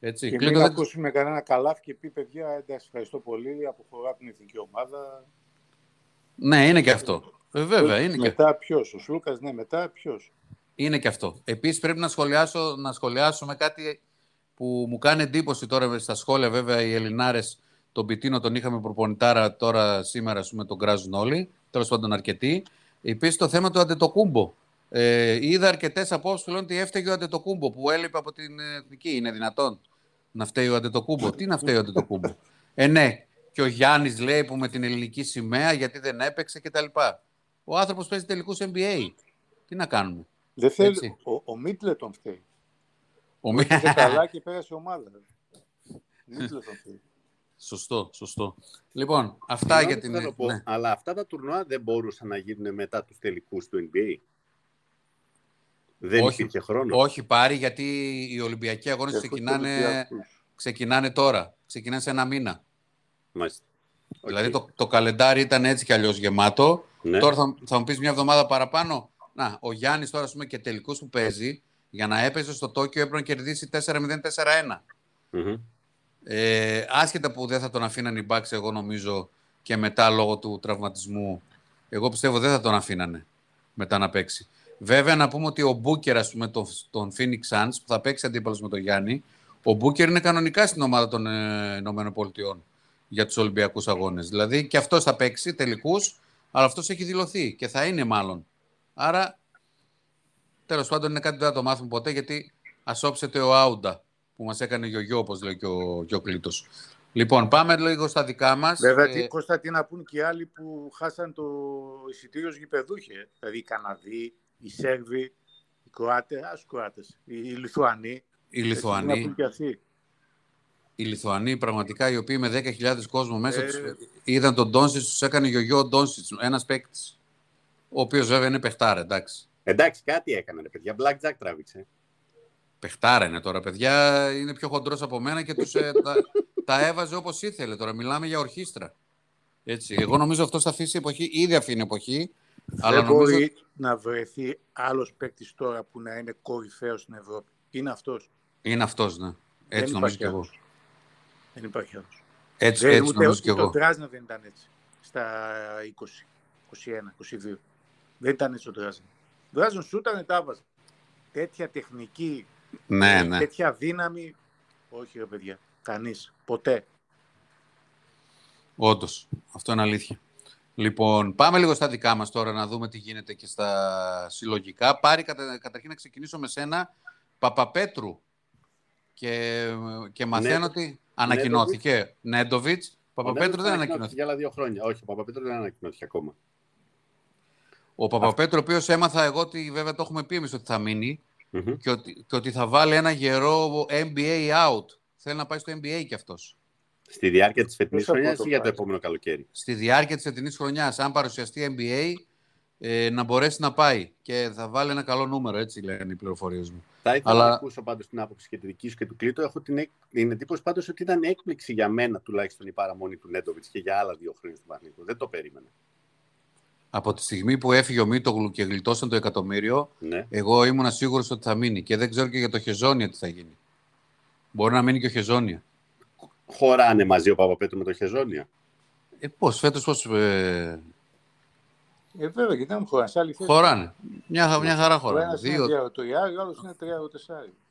Έτσι. Και Κλήτο, μην δεν... ακούσουμε κανένα καλάφι και πει παιδιά, εντάξει, ευχαριστώ πολύ, αποχωρά την εθνική ομάδα. Ναι, είναι και αυτό. Ε, βέβαια, είναι μετά και... ποιος, ο Σλούκας, ναι, μετά ποιος. Είναι και αυτό. Επίσης, πρέπει να, σχολιάσω, να σχολιάσουμε κάτι που μου κάνει εντύπωση τώρα στα σχόλια. Βέβαια, οι Ελληνάρες, τον Πιτίνο τον είχαμε προπονητάρα τώρα σήμερα, ας πούμε, τον κράζουν όλοι. Τέλος πάντων, αρκετοί. Επίσης, το θέμα του Αντετοκούμπο. Ε, είδα αρκετές απόψεις που λένε ότι έφταιγε ο Αντετοκούμπο που έλειπε από την εθνική. Είναι δυνατόν να φταίει ο Αντετοκούμπο; Τι να φταίει ο Αντετοκούμπο; Ε, ναι. Και ο Γιάννης λέει που με την ελληνική σημαία γιατί δεν έπαιξε κτλ. Ο άνθρωπος παίζει τελικούς NBA. Τι να κάνουμε. Δεν θέλει. Ο, ο Μίτλετον φταίει. Ο Μίτλετον καλά και πέρασε ομάδα. Μίτλετον φταίει. Σωστό, σωστό. Λοιπόν, αυτά για την. Πω, ναι. Αλλά αυτά τα τουρνουά δεν μπορούσαν να γίνουν μετά τους τελικούς του NBA. Δεν όχι, υπήρχε χρόνο. Όχι, πάρει γιατί οι Ολυμπιακοί αγώνες ξεκινάνε, ξεκινάνε τώρα. Ξεκινάνε σε ένα μήνα. Μάλιστα. Δηλαδή το, το καλεντάρι ήταν έτσι κι αλλιώς γεμάτο. Ναι. Τώρα θα, θα μου πεις μια εβδομάδα παραπάνω. Να, ο Γιάννης τώρα πούμε, και τελικούς που παίζει, για να έπαιζε στο Τόκιο έπρεπε να κερδίσει 4-0-4-1. Mm-hmm. Ε, άσχετα που δεν θα τον αφήναν οι Bucks, εγώ νομίζω και μετά λόγω του τραυματισμού, εγώ πιστεύω δεν θα τον αφήνανε μετά να παίξει. Βέβαια, να πούμε ότι ο Μπούκερ, ας πούμε, τον, τον Phoenix Suns, που θα παίξει αντίπαλος με τον Γιάννη, ο Μπούκερ είναι κανονικά στην ομάδα των ε, ΗΠΑ για τους Ολυμπιακούς Αγώνες. Δηλαδή και αυτός θα παίξει τελικούς, αλλά αυτός έχει δηλωθεί και θα είναι μάλλον. Άρα, τέλος πάντων, είναι κάτι που δεν θα το μάθουμε ποτέ γιατί ασόψεται ο Άουντα που μας έκανε γιογιό, όπως λέει και ο, και Λοιπόν, πάμε λίγο στα δικά μας. Βέβαια, ε... τι, Κώστα, τι να πούν και οι άλλοι που χάσαν το εισιτήριο γηπεδούχε. Δηλαδή οι Καναδοί, οι Σέρβοι, οι Κροάτες, ας Κροάτες, οι Λιθουανοί. Οι Λιθουανοί οι Λιθουανοί πραγματικά οι οποίοι με 10.000 κόσμο μέσα ε... τους, είδαν τον Ντόνσιτς, τους έκανε γιογιό ο Ντόνσιτς, ένας παίκτης. Ο οποίος βέβαια είναι παιχτάρα, εντάξει. Εντάξει, κάτι έκανε, παιδιά. Blackjack τράβηξε. Παιχτάρα είναι τώρα, παιδιά. Είναι πιο χοντρός από μένα και τους, ε, τα, τα έβαζε όπως ήθελε. Τώρα μιλάμε για ορχήστρα. Έτσι. Εγώ νομίζω αυτό θα αφήσει εποχή, ήδη αφήνει εποχή. Δεν αλλά μπορεί νομίζω... να βρεθεί άλλος παίκτης τώρα που να είναι κορυφαίο στην Ευρώπη. Είναι αυτός. Είναι αυτός, ναι. Έτσι νομίζω και εγώ. Δεν υπάρχει άλλος. Έτσι, έτσι ούτε, νομίζω και εγώ. Το Τράζνα δεν ήταν έτσι. Στα 20, 21, 22. Δεν ήταν έτσι ο Τράζνα. Βγάζουν σούτα, τα βάζουν. Τέτοια τεχνική, Ναι, ναι. τέτοια δύναμη. Όχι, ρε παιδιά. Κανείς. Ποτέ. Όντως. Αυτό είναι αλήθεια. Λοιπόν, πάμε λίγο στα δικά μας τώρα να δούμε τι γίνεται και στα συλλογικά. Πάρει κατα... καταρχήν να ξεκινήσω με σένα, Παπαπέτρου. Και, και μαθαίνω Νέντο- ότι ανακοινώθηκε. Νέντοβιτς. Ο Παπαπέτρου Νέντοβιτς δεν ανακοινώθηκε ανακοινώθηκε. Για άλλα δύο χρόνια. Όχι, ο Παπαπέτρου δεν ανακοινώθηκε ακόμα. Ο Παπαπέτρου, ο οποίος έμαθα εγώ ότι βέβαια το έχουμε πει εμείς ότι θα μείνει Μμμ. και ότι, και ότι θα βάλει ένα γερό NBA out. Θέλει να πάει στο NBA κι αυτός. Στη διάρκεια της φετινής Πώς θα χρονιάς πω το ή για το πράγμα. επόμενο καλοκαίρι; Στη διάρκεια της ετηνής χρονιάς, αν παρουσιαστεί NBA, ε, να μπορέσει να πάει. Και θα βάλει ένα καλό νούμερο, έτσι λένε οι πληροφορίες μου. Θα ήθελα Αλλά- να ακούσω πάντως την άποψη και τη δική σου και του Κλήτο. Έχω την, εκ- την εντύπωση πάντως ότι ήταν έκπληξη για μένα τουλάχιστον η παραμονή του Νέντοβιτς και για άλλα δύο χρόνια του Παναθηναϊκού. Δεν το περίμενα. Από τη στιγμή που έφυγε ο Μίτογλου και γλιτώσαν το εκατομμύριο, Ναι. εγώ ήμουν σίγουρος ότι θα μείνει. Και δεν ξέρω και για το Χεζόνια τι θα γίνει. Μπορεί να μείνει και ο Χεζόνια. Χωράνε μαζί ο Παπαπέτρου με το Χεζόνια. Ε, πώς, φέτος πώς ε, Ε, βέβαια, γιατί δεν χωράνε. Σε άλλη θέση. χωράνε. Μια, μια χαρά Ο χωράνε. ένας είναι Δύο, διαρωτοριάρι, ο άλλος είναι τριάρι.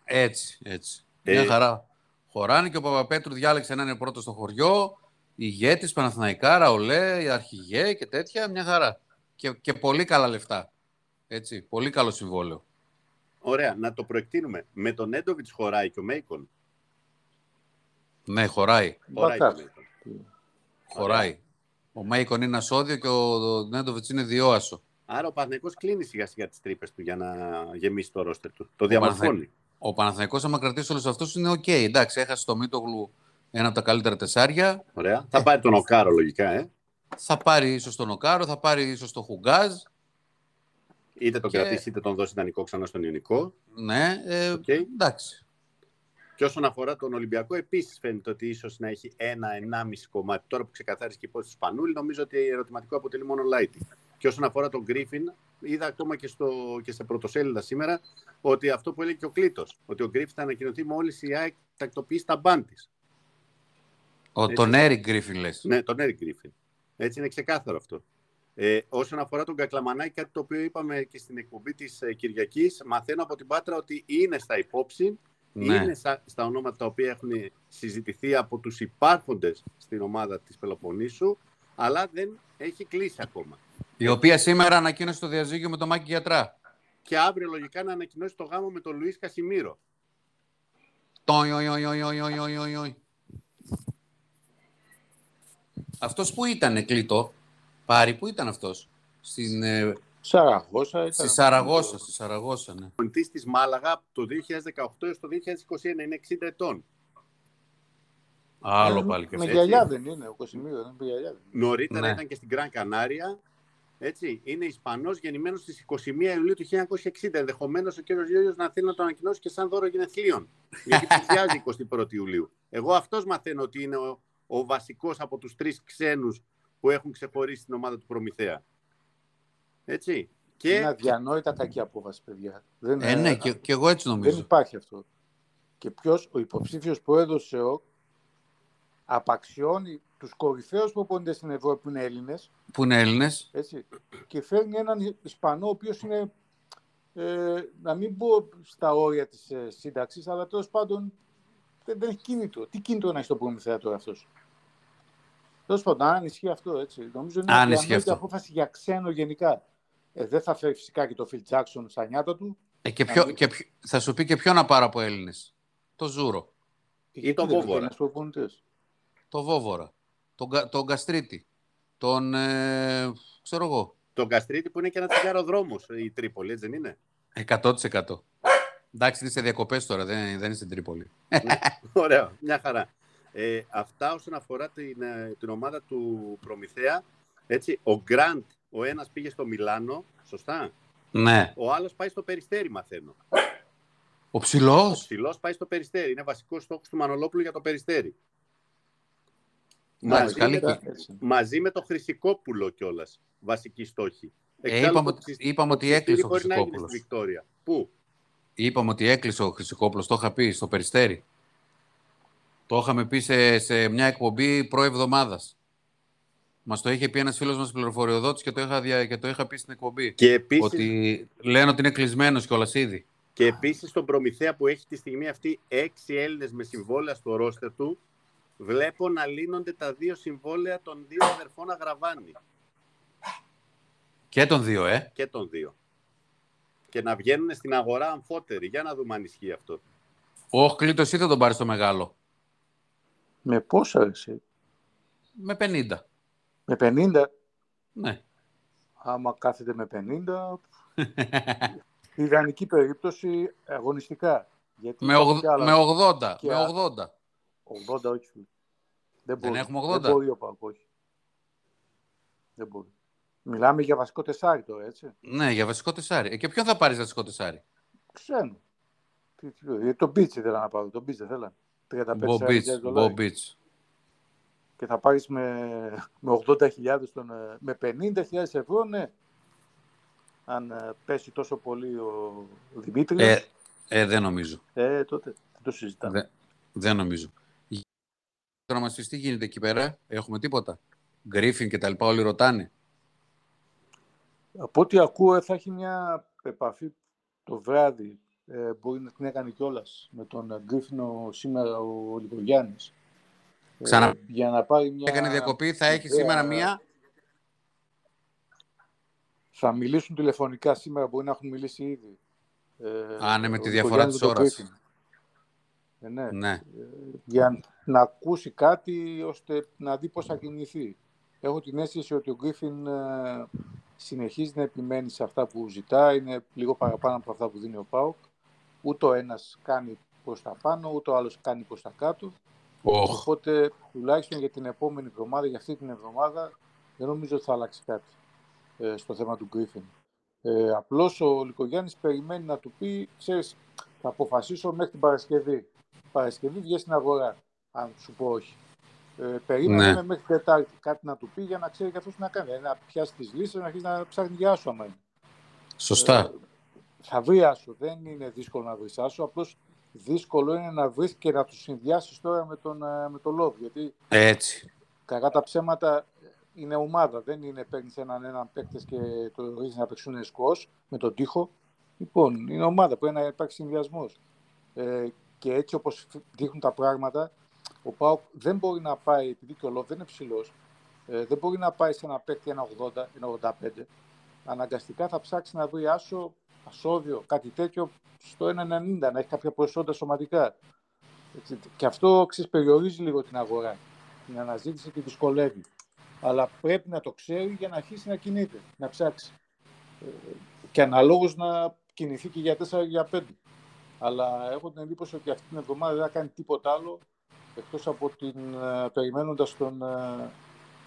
έτσι, έτσι. Ε. Μια χαρά. Χωράνε και ο Παπαπέτρου διάλεξε να είναι πρώτος στο χωριό. Ηγέτης, Παναθηναϊκάρα, Ολέ, Αρχηγέ και τέτοια. Μια χαρά. Και, και πολύ καλά λεφτά. Έτσι, πολύ καλό συμβόλαιο. Ωραία, να το προεκτείνουμε. Με τον Νέντοβιτ χωράει και ο Μέικον. Ναι, χωράει. Χωράει και ο Μπακάς. Μέικον. Χωράει. Ο Μέικον είναι ασόδυο και ο Νέντοβιτς είναι δυόασο. Άρα ο Παναθηναϊκός κλείνει σιγά σιγά τις τρύπες του για να γεμίσει το ρόστερ του. Το διαμορφώνει. Ο Παναθηναϊκός άμα κρατήσει όλους αυτούς είναι οκ. Εντάξει, έχασε το Μίτογλου ένα από τα καλύτερα τεσσάρια. Ωραία. Θα πάρει τον Οκάρο λογικά, ε. Θα πάρει ίσως τον Οκάρο, θα πάρει ίσως τον Χουγκάζ. Είτε τον Και- κρατήσει είτε τον δώσει δανεικό ξανά στον Ιωνικό. Ναι, ε, Οκ. εντάξει. Και όσον αφορά τον Ολυμπιακό, επίσης φαίνεται ότι ίσως να έχει ένα-ενάμιση κομμάτι. Τώρα που ξεκαθάρισε και η υπόθεση του Σπανούλη, νομίζω ότι ερωτηματικό αποτελεί μόνο Λάιτι. Και όσον αφορά τον Γκρίφιν, είδα ακόμα και, στο, και σε πρωτοσέλιδα σήμερα ότι αυτό που έλεγε και ο Κλήτος, ότι ο Γκρίφιν θα ανακοινωθεί μόλις η ΑΕΚ τακτοποιήσει τα ban της. Ο, Έτσι. τον Έρικ Γκρίφιν λες. Ναι, τον Έρικ Γκρίφιν. Έτσι είναι ξεκάθαρο αυτό. Ε, όσον αφορά τον Κακλαμανάκη, κάτι το οποίο είπαμε και στην εκπομπή της ε, Κυριακής, μαθαίνω από την Πάτρα ότι είναι στα υπόψη ναι. είναι στα, στα ονόματα τα οποία έχουν συζητηθεί από τους υπάρχοντες στην ομάδα της Πελοποννήσου, αλλά δεν έχει κλείσει ακόμα. Η οποία σήμερα ανακοίνωσε το διαζύγιο με τον Μάκη Γιατρά. Και αύριο λογικά να ανακοινώσει το γάμο με τον Λουίς Κασιμίρο. Αυτός που ήταν, κλειτο. Πάρη, που ήταν αυτός; Στην ε, Σαραγώσα ήταν. στη Σαραγώσα, στη Σαραγώσα, ναι. Ο της Μάλαγα από το 2018 έως το 2021 είναι 60 ετών. Άλλο Ε, πάλι και Με αυτό. γυαλιά δεν είναι, ο Κωσιμίρο δεν είναι με γυαλιά. δεν είναι. Νωρίτερα Ναι. ήταν και στην Γκραν Κανάρια. Έτσι, είναι Ισπανός γεννημένος στις 21 Ιουλίου του 1960. Ενδεχομένως ο κύριος Γιώργος να θέλει να το ανακοινώσει και σαν δώρο γενεθλίων. Γιατί πλησιάζει 21 Ιουλίου. Εγώ αυτός μαθαίνω ότι είναι ο, ο βασικός από τους τρεις ξένους που έχουν ξεχωρίσει την ομάδα του Προμηθέα. Έτσι. Και Είναι αδιανόητα κακή απόφαση, παιδιά. Δεν, Ε, ναι, και, και εγώ έτσι δεν νομίζω. υπάρχει αυτό. Και ποιος, ο υποψήφιος πρόεδρος τη ΕΟΚ, απαξιώνει τους κορυφαίους προπονητέ στην Ευρώπη που είναι Έλληνες, Που είναι Έλληνες. έτσι, και φέρνει έναν Ισπανό, ο οποίος είναι. Ε, να μην πω στα όρια της ε, σύνταξης, αλλά τέλος πάντων δεν, δεν έχει κίνητρο. Τι κίνητρο να έχει στο Προμηθέα τώρα αυτός; Τέλος πάντων, αν ισχύει αυτό, έτσι. Νομίζω είναι Αν μια ισχύει αυτό. απόφαση για ξένο γενικά. Ε, δεν θα φέρει φυσικά και το Φιλ Τζάξον στα νιάτα του. Ε, και ποιο, και ποιο- θα σου πει και ποιο να πάρω από Έλληνες. Το Ζούρο, Ή τον Δεν Βόβορα. είναι ένας προπονητής. το Βόβορα, τον, Κα- τον Καστρίτη, τον, ε, ξέρω εγώ, τον Καστρίτη που είναι και ένα τσιγάρο δρόμος η Τρίπολη, έτσι δεν είναι; 100%. Εντάξει, είναι σε διακοπές τώρα, δεν, δεν είναι στην Τρίπολη. Ωραία, μια χαρά. Ε, αυτά όσον αφορά την, ε, την ομάδα του Προμηθέα. Έτσι, ο Γκραντ, ο ένας πήγε στο Μιλάνο, σωστά; Ναι. Ο άλλος πάει στο Περιστέρι, μαθαίνω. Ο Ο ψηλός. ψηλός πάει στο Περιστέρι. Είναι βασικός στόχος του Μανολόπουλου για το Περιστέρι. Εντάξει, Μαζί, καλή με, και- Έτσι. μαζί με το Χρυσικόπουλο κιόλας. Βασική στόχη. Ε, Εξάλλου, είπαμε, το ότι- Ξυσ- είπαμε το ότι έκλεισε ο Ξυστήρι μπορεί να έγινε Χρυσικόπουλος. στη Βικτόρια. Πού; Είπαμε ότι έκλεισε ο Χρυσικόπουλος, το είχα πει στο Περιστέρι. Το είχαμε πει σε, σε μια εκπομπή προεβδομάδας. Μας το είχε πει ένας φίλος μας πληροφοριοδότης και, το είχα δια... και το είχα πει στην εκπομπή. Και επίσης, Ότι λένε ότι είναι κλεισμένος κιόλας ήδη. και επίσης τον Προμηθέα που έχει τη στιγμή αυτή έξι Έλληνες με συμβόλαια στο ρόστερ του, βλέπω να λύνονται τα δύο συμβόλαια των δύο αδερφών Αγραβάνη Και των δύο, ε. και των δύο. Και να βγαίνουν στην αγορά αμφότεροι. Για να δούμε αν ισχύει αυτό. Ο Κλήτο ή θα τον πάρεις στο μεγάλο. Με πόσα εσύ; Με 50. Με 50. Ναι. Άμα κάθεται με 50, ιδανική περίπτωση αγωνιστικά. Γιατί με, υπάρχουν ογδ- και άλλα. με 80. και με α- 80. 80 όχι. φίλε. Δεν, Δεν μπορεί. έχουμε 80? Δεν μπορεί ο Πάουκ, όχι. Δεν μπορεί. Μιλάμε για βασικό τεσάρι τώρα, έτσι. Ναι, για βασικό τεσάρι. Ε, και ποιον θα πάρεις βασικό τεσάρι; Ξένο. Τι, τι, ε, το Beach ήθελα να πάρω. Το Beach δεν θέλανε. 35 Μπομπίτ. Δολάρια. Μπομπίτ. Και θα πάρεις με, με 80.000 τον, ε, με 50.000 ευρώ, ναι. Αν ε, πέσει τόσο πολύ ο Δημήτρης, Ε, ε, ε, δεν νομίζω. τότε δεν το συζητάμε. Δεν, δεν νομίζω. Τώρα μας πεις τι γίνεται εκεί πέρα. Έχουμε τίποτα; Γκρίφιν και τα λοιπά όλοι ρωτάνε. Από ό,τι ακούω ε, θα έχει μια επαφή το βράδυ. Ε, μπορεί να την έκανε κιόλας με τον ε, Γκρίφινο σήμερα ο Λικογιάννης. Ε, Ξανά. για να πάρει μια... Έκανε διακοπή, θα έχει ιδέα. σήμερα μία. Θα μιλήσουν τηλεφωνικά σήμερα, μπορεί να έχουν μιλήσει ήδη. Ε, Α, ναι, με ο τη διαφορά Λικογιάννης της με τον ώρας. Γκρίφιν. Ε, ναι. Ναι. για να ακούσει κάτι ώστε να δει πώς θα κινηθεί. Έχω την αίσθηση ότι ο Γκρίφιν ε, συνεχίζει να επιμένει σε αυτά που ζητά, είναι λίγο παραπάνω από αυτά που δίνει ο Πάουκ. Ούτε ο ένας κάνει προς τα πάνω, ούτε ο άλλος κάνει προς τα κάτω. Οχ. Οπότε τουλάχιστον για την επόμενη εβδομάδα, για αυτή την εβδομάδα, δεν νομίζω ότι θα αλλάξει κάτι ε, στο θέμα του Γκρίφιν. Ε, απλώς ο Λικογιάννης περιμένει να του πει, ξέρεις, θα αποφασίσω μέχρι την Παρασκευή. Παρασκευή βγες στην αγορά, αν σου πω όχι. Ε, περίμενε Ναι. μέχρι Τετάρτη κάτι να του πει για να ξέρει και αυτός τι να κάνει. Δηλαδή, να πιάσει τις λύσεις, να αρχίσει να ψάχνει για άσο άμα είναι. Σωστά. Ε, θα βρει άσο. Δεν είναι δύσκολο να βρεις άσο. Απλώς δύσκολο είναι να βρεις και να τους συνδυάσεις τώρα με τον, ε, με τον Λόβ. Γιατί Έτσι. κακά τα ψέματα είναι ομάδα. Δεν είναι παίρνεις έναν έναν παίκτες και το ρίχνει να παίξουν σκος με τον τοίχο. Λοιπόν, είναι ομάδα. Πρέπει να υπάρξει συνδυασμός. Ε, και έτσι όπως δείχνουν τα πράγματα, ο Πάουκ δεν μπορεί να πάει, επειδή και ο Λόβ δεν είναι ψηλός, ε, δεν μπορεί να πάει σε ένα παίκτη ένα 80, ένα 85. Αναγκαστικά θα ψάξει να βρει άσο, ασώδιο, κάτι τέτοιο στο 1,90, να έχει κάποια προσόντα σωματικά. Έτσι, και αυτό ξέρεις, περιορίζει λίγο την αγορά. Την αναζήτηση τη δυσκολεύει. Αλλά πρέπει να το ξέρει για να αρχίσει να κινείται, να ψάξει. Ε, και αναλόγως να κινηθεί και για 4 για 5. Αλλά έχω την εντύπωση ότι αυτή την εβδομάδα δεν θα κάνει τίποτα άλλο εκτός από την, ε, περιμένοντας τον, ε,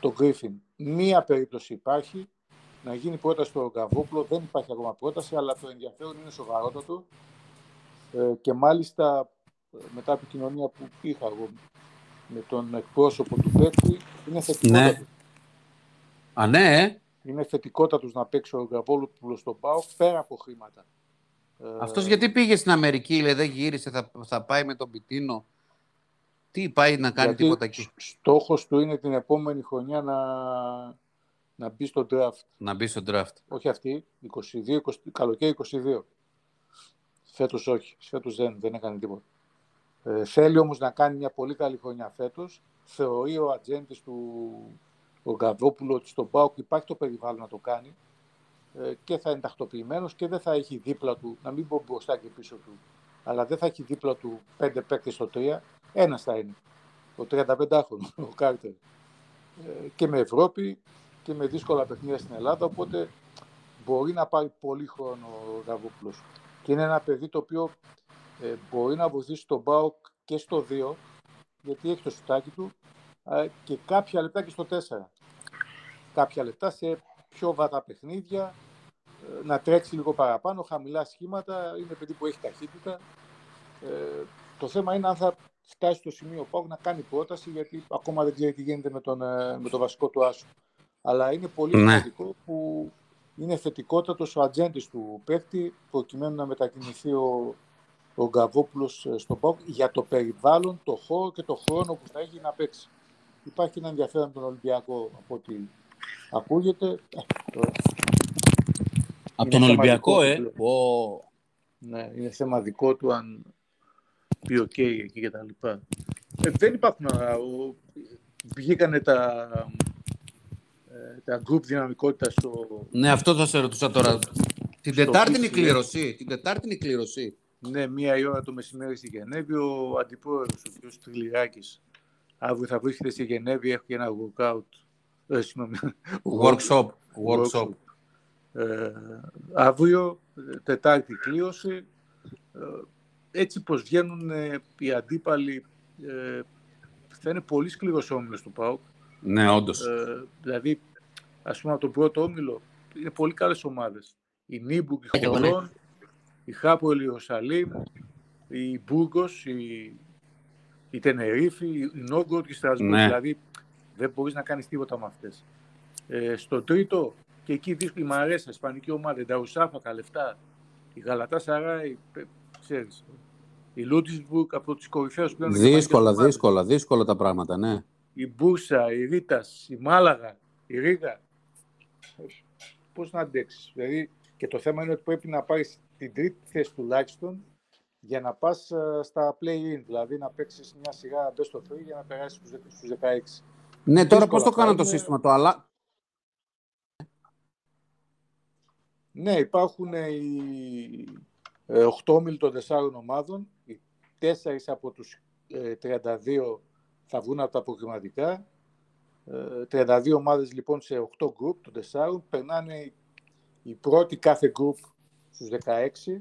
τον Γκρίφιν. Μία περίπτωση υπάρχει, να γίνει πρόταση στο Γκαβόπουλο. Δεν υπάρχει ακόμα πρόταση, αλλά το ενδιαφέρον είναι σοβαρότατο. Ε, και μάλιστα ε, μετά από την κοινωνία που είχα εγώ με τον εκπρόσωπο του παίκτη, είναι θετικότατο. Ναι. Α, ναι, ε. Είναι θετικότατος να παίξει ο Γκαβόπουλο στον ΠΑΟΚ πέρα από χρήματα. Ε, Αυτός γιατί πήγε στην Αμερική, λέει, δεν γύρισε, θα, θα πάει με τον Πιτίνο. Τι πάει να κάνει γιατί τίποτα εκεί; σ- Στόχος του είναι την επόμενη χρονιά να, να μπει στο draft. Να μπει στο draft. Όχι αυτή, 22, 20, καλοκαίρι 22. Φέτος όχι, φέτος δεν, δεν έκανε τίποτα. Ε, θέλει όμως να κάνει μια πολύ καλή χρονιά φέτος. Θεωρεί ο ατζέντης του ο Γκαβόπουλος ότι στον ΠΑΟΚ υπάρχει το περιβάλλον να το κάνει ε, και θα είναι τακτοποιημένος και δεν θα έχει δίπλα του, να μην πω μπροστά και πίσω του, αλλά δεν θα έχει δίπλα του πέντε παίκτες στο τρία, ένας θα είναι. Ο 35χρονο, ο Κάρτερ. Ε, και με Ευρώπη και με δύσκολα παιχνίδια στην Ελλάδα, οπότε μπορεί να πάρει πολύ χρόνο ο Γαβόπουλος. Και είναι ένα παιδί το οποίο ε, μπορεί να βοηθήσει τον ΠΑΟΚ και στο 2, γιατί έχει το σουτάκι του, ε, και κάποια λεπτά και στο 4. Κάποια λεπτά σε πιο βατά παιχνίδια, ε, να τρέξει λίγο παραπάνω, χαμηλά σχήματα, είναι παιδί που έχει ταχύτητα. Ε, το θέμα είναι αν θα φτάσει στο σημείο ο ΠΑΟΚ να κάνει πρόταση, γιατί ακόμα δεν ξέρει τι γίνεται με τον, ε, με τον βασικό του άσο. Αλλά είναι πολύ Ναι. σημαντικό που είναι θετικότατος ο ατζέντης του παίκτη προκειμένου να μετακινηθεί ο, ο Ρογκαβόπουλος ε, στον ΠΑΟΚ για το περιβάλλον, το χώρο και το χρόνο που θα έχει να παίξει. υπάρχει ένα ενδιαφέρον τον Ολυμπιακό από ό,τι ακούγεται. Ε, από τον Ολυμπιακό, ε. Ναι, είναι θέμα δικό του αν πει OK okay, εκεί και τα λοιπά. Ε, δεν υπάρχουν. Βγήκανε τα, ε, τα group δυναμικότητας στο... Ναι, αυτό θα σε ρωτούσα τώρα. Την Τετάρτη είναι η κλήρωση. Την Τετάρτη είναι η κλήρωση. Ναι, μία η ώρα το μεσημέρι στη Γενέβη. Ο αντιπρόεδρος, ο κ. Τριλιάκης, αύριο θα βρίσκεται στη Γενέβη, έχει και ένα workout. Ε, workshop. workshop. Ε, αύριο, Τετάρτη κλήρωση. Ε, έτσι πως βγαίνουν ε, οι αντίπαλοι, ε, θα είναι πολύ σκληρός όμιλος του ΠΑΟΚ. Ναι, όντως. Ε, δηλαδή, ας πούμε, από τον πρώτο όμιλο, είναι πολύ καλές ομάδες. Η Νίμπουκ, η Χολόν, η Χάποελ Ιερουσαλήμ, η Μπούργος, η, η Τενερίφη, η Νόβγκοροντ και η Στρασβούργο. Ναι. Δηλαδή, δεν μπορείς να κάνεις τίποτα με αυτές. Ε, στο τρίτο, και εκεί δύσκολη Μανρέσα, ισπανική ομάδα, η Νταρουσάφακα, λεφτά, η Γαλατασαράι, ξέρεις, η Λούτισμπουργκ από τις κορυφαίους πλέον. Δύσκολα, δύσκολα, δύσκολα τα πράγματα, ναι. Η Μπούσα, η Ρίτας, η Μάλαγα, η Ρίγα. Πώς να αντέξεις. Δηλαδή, και το θέμα είναι ότι πρέπει να πάρεις την τρίτη θέση τουλάχιστον για να πας ε, στα play-in, δηλαδή να παίξεις μια σειρά best of 3 για να περάσεις στους 16. Ναι, τώρα πώς το κάνουν το σύστημα, το αλλά... Ναι, υπάρχουν οι 8 όμιλοι των 4 ομάδων, οι 4 από τους 32 ε, θα βγουν από τα προκριματικά. 32 ε, ομάδες λοιπόν σε 8 γκρουπ των 4, περνάνε η πρώτη κάθε γκρουπ στους 16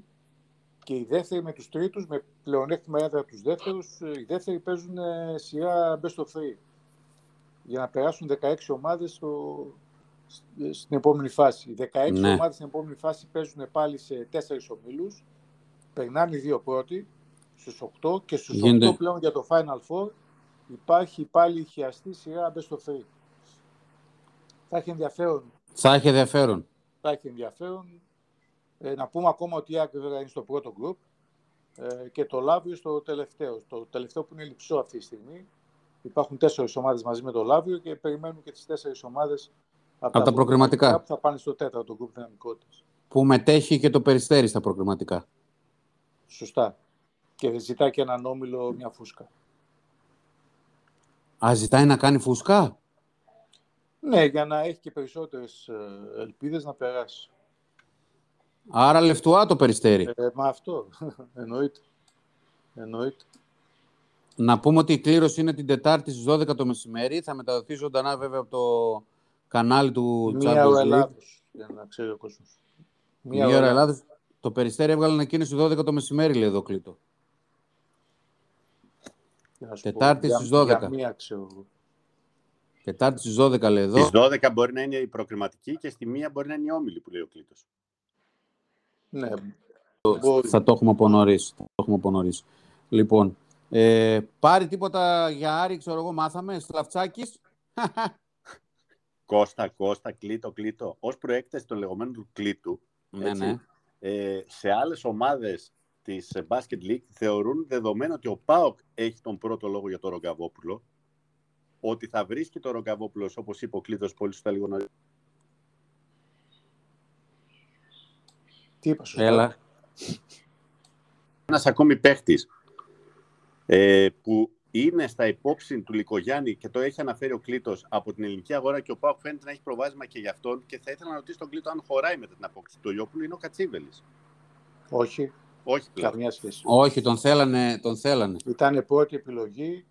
και οι δεύτεροι με τους τρίτους, με πλεονέκτημα έδρα από τους δεύτερους, ε, οι δεύτεροι παίζουν σειρά best of 3 για να περάσουν 16 ομάδες στο, στην επόμενη φάση. Οι 16 ναι. ομάδες στην επόμενη φάση παίζουν πάλι σε 4 ομίλους, περνάνε οι δύο πρώτοι στους 8 και στους Γίνεται. 8 πλέον για το Final Four υπάρχει πάλι η χειαστή σειρά Best of 3. Θα έχει ενδιαφέρον. Θα έχει ενδιαφέρον. Θα έχει ενδιαφέρον. Ε, να πούμε ακόμα ότι η Άκρη είναι στο πρώτο group ε, και το Λάβιο στο τελευταίο. Το τελευταίο που είναι λυψό αυτή τη στιγμή. Υπάρχουν τέσσερις ομάδες μαζί με το Λάβιο και περιμένουν και τις τέσσερις ομάδες από, τα, τα προκριματικά που θα πάνε στο τέταρτο group δυναμικότητας. Που μετέχει και το περιστέρι στα προκριματικά. Σωστά. Και ζητάει και έναν όμιλο μια φούσκα. Α, ζητάει να κάνει φούσκα; Ναι, για να έχει και περισσότερες ε, ελπίδες να περάσει. Άρα λεφτουά το περιστέρι. Ε, μα αυτό, εννοείται. εννοείται. Να πούμε ότι η κλήρωση είναι την Τετάρτη στις 12 το μεσημέρι. Θα μεταδοθεί ζωντανά βέβαια από το κανάλι του Μία ώρα Ελλάδος, για να ξέρει ο κόσμος. Μία, ώρα Ελλάδος. Το Περιστέρι έβγαλε ανακοίνωση 12 το μεσημέρι, λέει εδώ κλείτο. Τετάρτη στις 12. Για μία, ξέρω. Τετάρτη στις 12 λέει εδώ. Στις 12 μπορεί να είναι η προκριματική και στη μία μπορεί να είναι η όμιλη που λέει ο κλήτος. Ναι. Θα το έχουμε από νωρίς. Λοιπόν, ε, πάρει τίποτα για Άρη, ξέρω εγώ, μάθαμε. Σλαφτσάκης. Κώστα, Κώστα, κλήτο, κλήτο. Ω προέκταση των λεγόμενων του κλήτου, ναι, έτσι, ναι ε, σε άλλες ομάδες της Basket League θεωρούν δεδομένο ότι ο ΠΑΟΚ έχει τον πρώτο λόγο για τον Ρογκαβόπουλο, ότι θα βρίσκει τον Ρογκαβόπουλο, όπως είπε ο Κλήτος πολύ σωστά λίγο νωρίτερα. Τι είπα σωστά; Έλα. Ένας ακόμη παίχτης ε, που είναι στα υπόψη του Λικογιάννη και το έχει αναφέρει ο Κλήτο από την ελληνική αγορά και ο Πάοκ φαίνεται να έχει προβάδισμα και γι' αυτόν. Και θα ήθελα να ρωτήσω τον Κλήτο αν χωράει μετά την απόκτηση του Λιόπουλου είναι ο Κατσίβελης. Όχι. Όχι πλέον. Καμιά σχέση. Όχι, τον θέλανε. Τον θέλανε. Ήταν πρώτη επιλογή,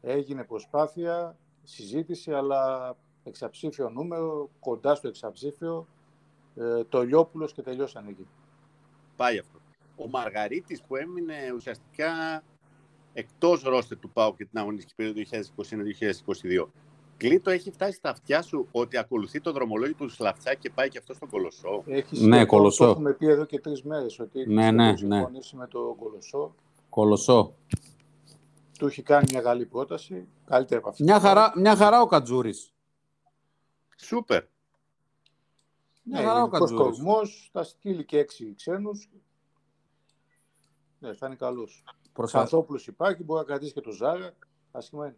έγινε προσπάθεια, συζήτηση, αλλά εξαψήφιο νούμερο, κοντά στο εξαψήφιο, ε, το Λιόπουλο και τελειώσαν εκεί. Πάει αυτό. Ο Μαργαρίτης που έμεινε ουσιαστικά εκτός ρόστε του ΠΑΟ και την αγωνιστική περίοδο 2021-2022. Κλήτο έχει φτάσει στα αυτιά σου ότι ακολουθεί το δρομολόγιο του Σλαφτσά και πάει και αυτό στον Κολοσσό; Έχεις ναι, Κολοσσό. Το έχουμε πει εδώ και τρεις μέρες ότι ναι, ναι, ναι. συμφωνήσει με το Κολοσσό. Κολοσσό. Του έχει κάνει μια καλή πρόταση. Καλύτερα από αυτή. Μια χαρά, μια χαρά ο Κατζούρης. Σούπερ. Μια ναι, χαρά ο Κατζούρης. θα στείλει και έξι ξένους. Ναι, θα είναι καλός. Προσανθόπουλος υπάρχει, μπορεί να κρατήσει και το Ζάρα. Άσχημα είναι.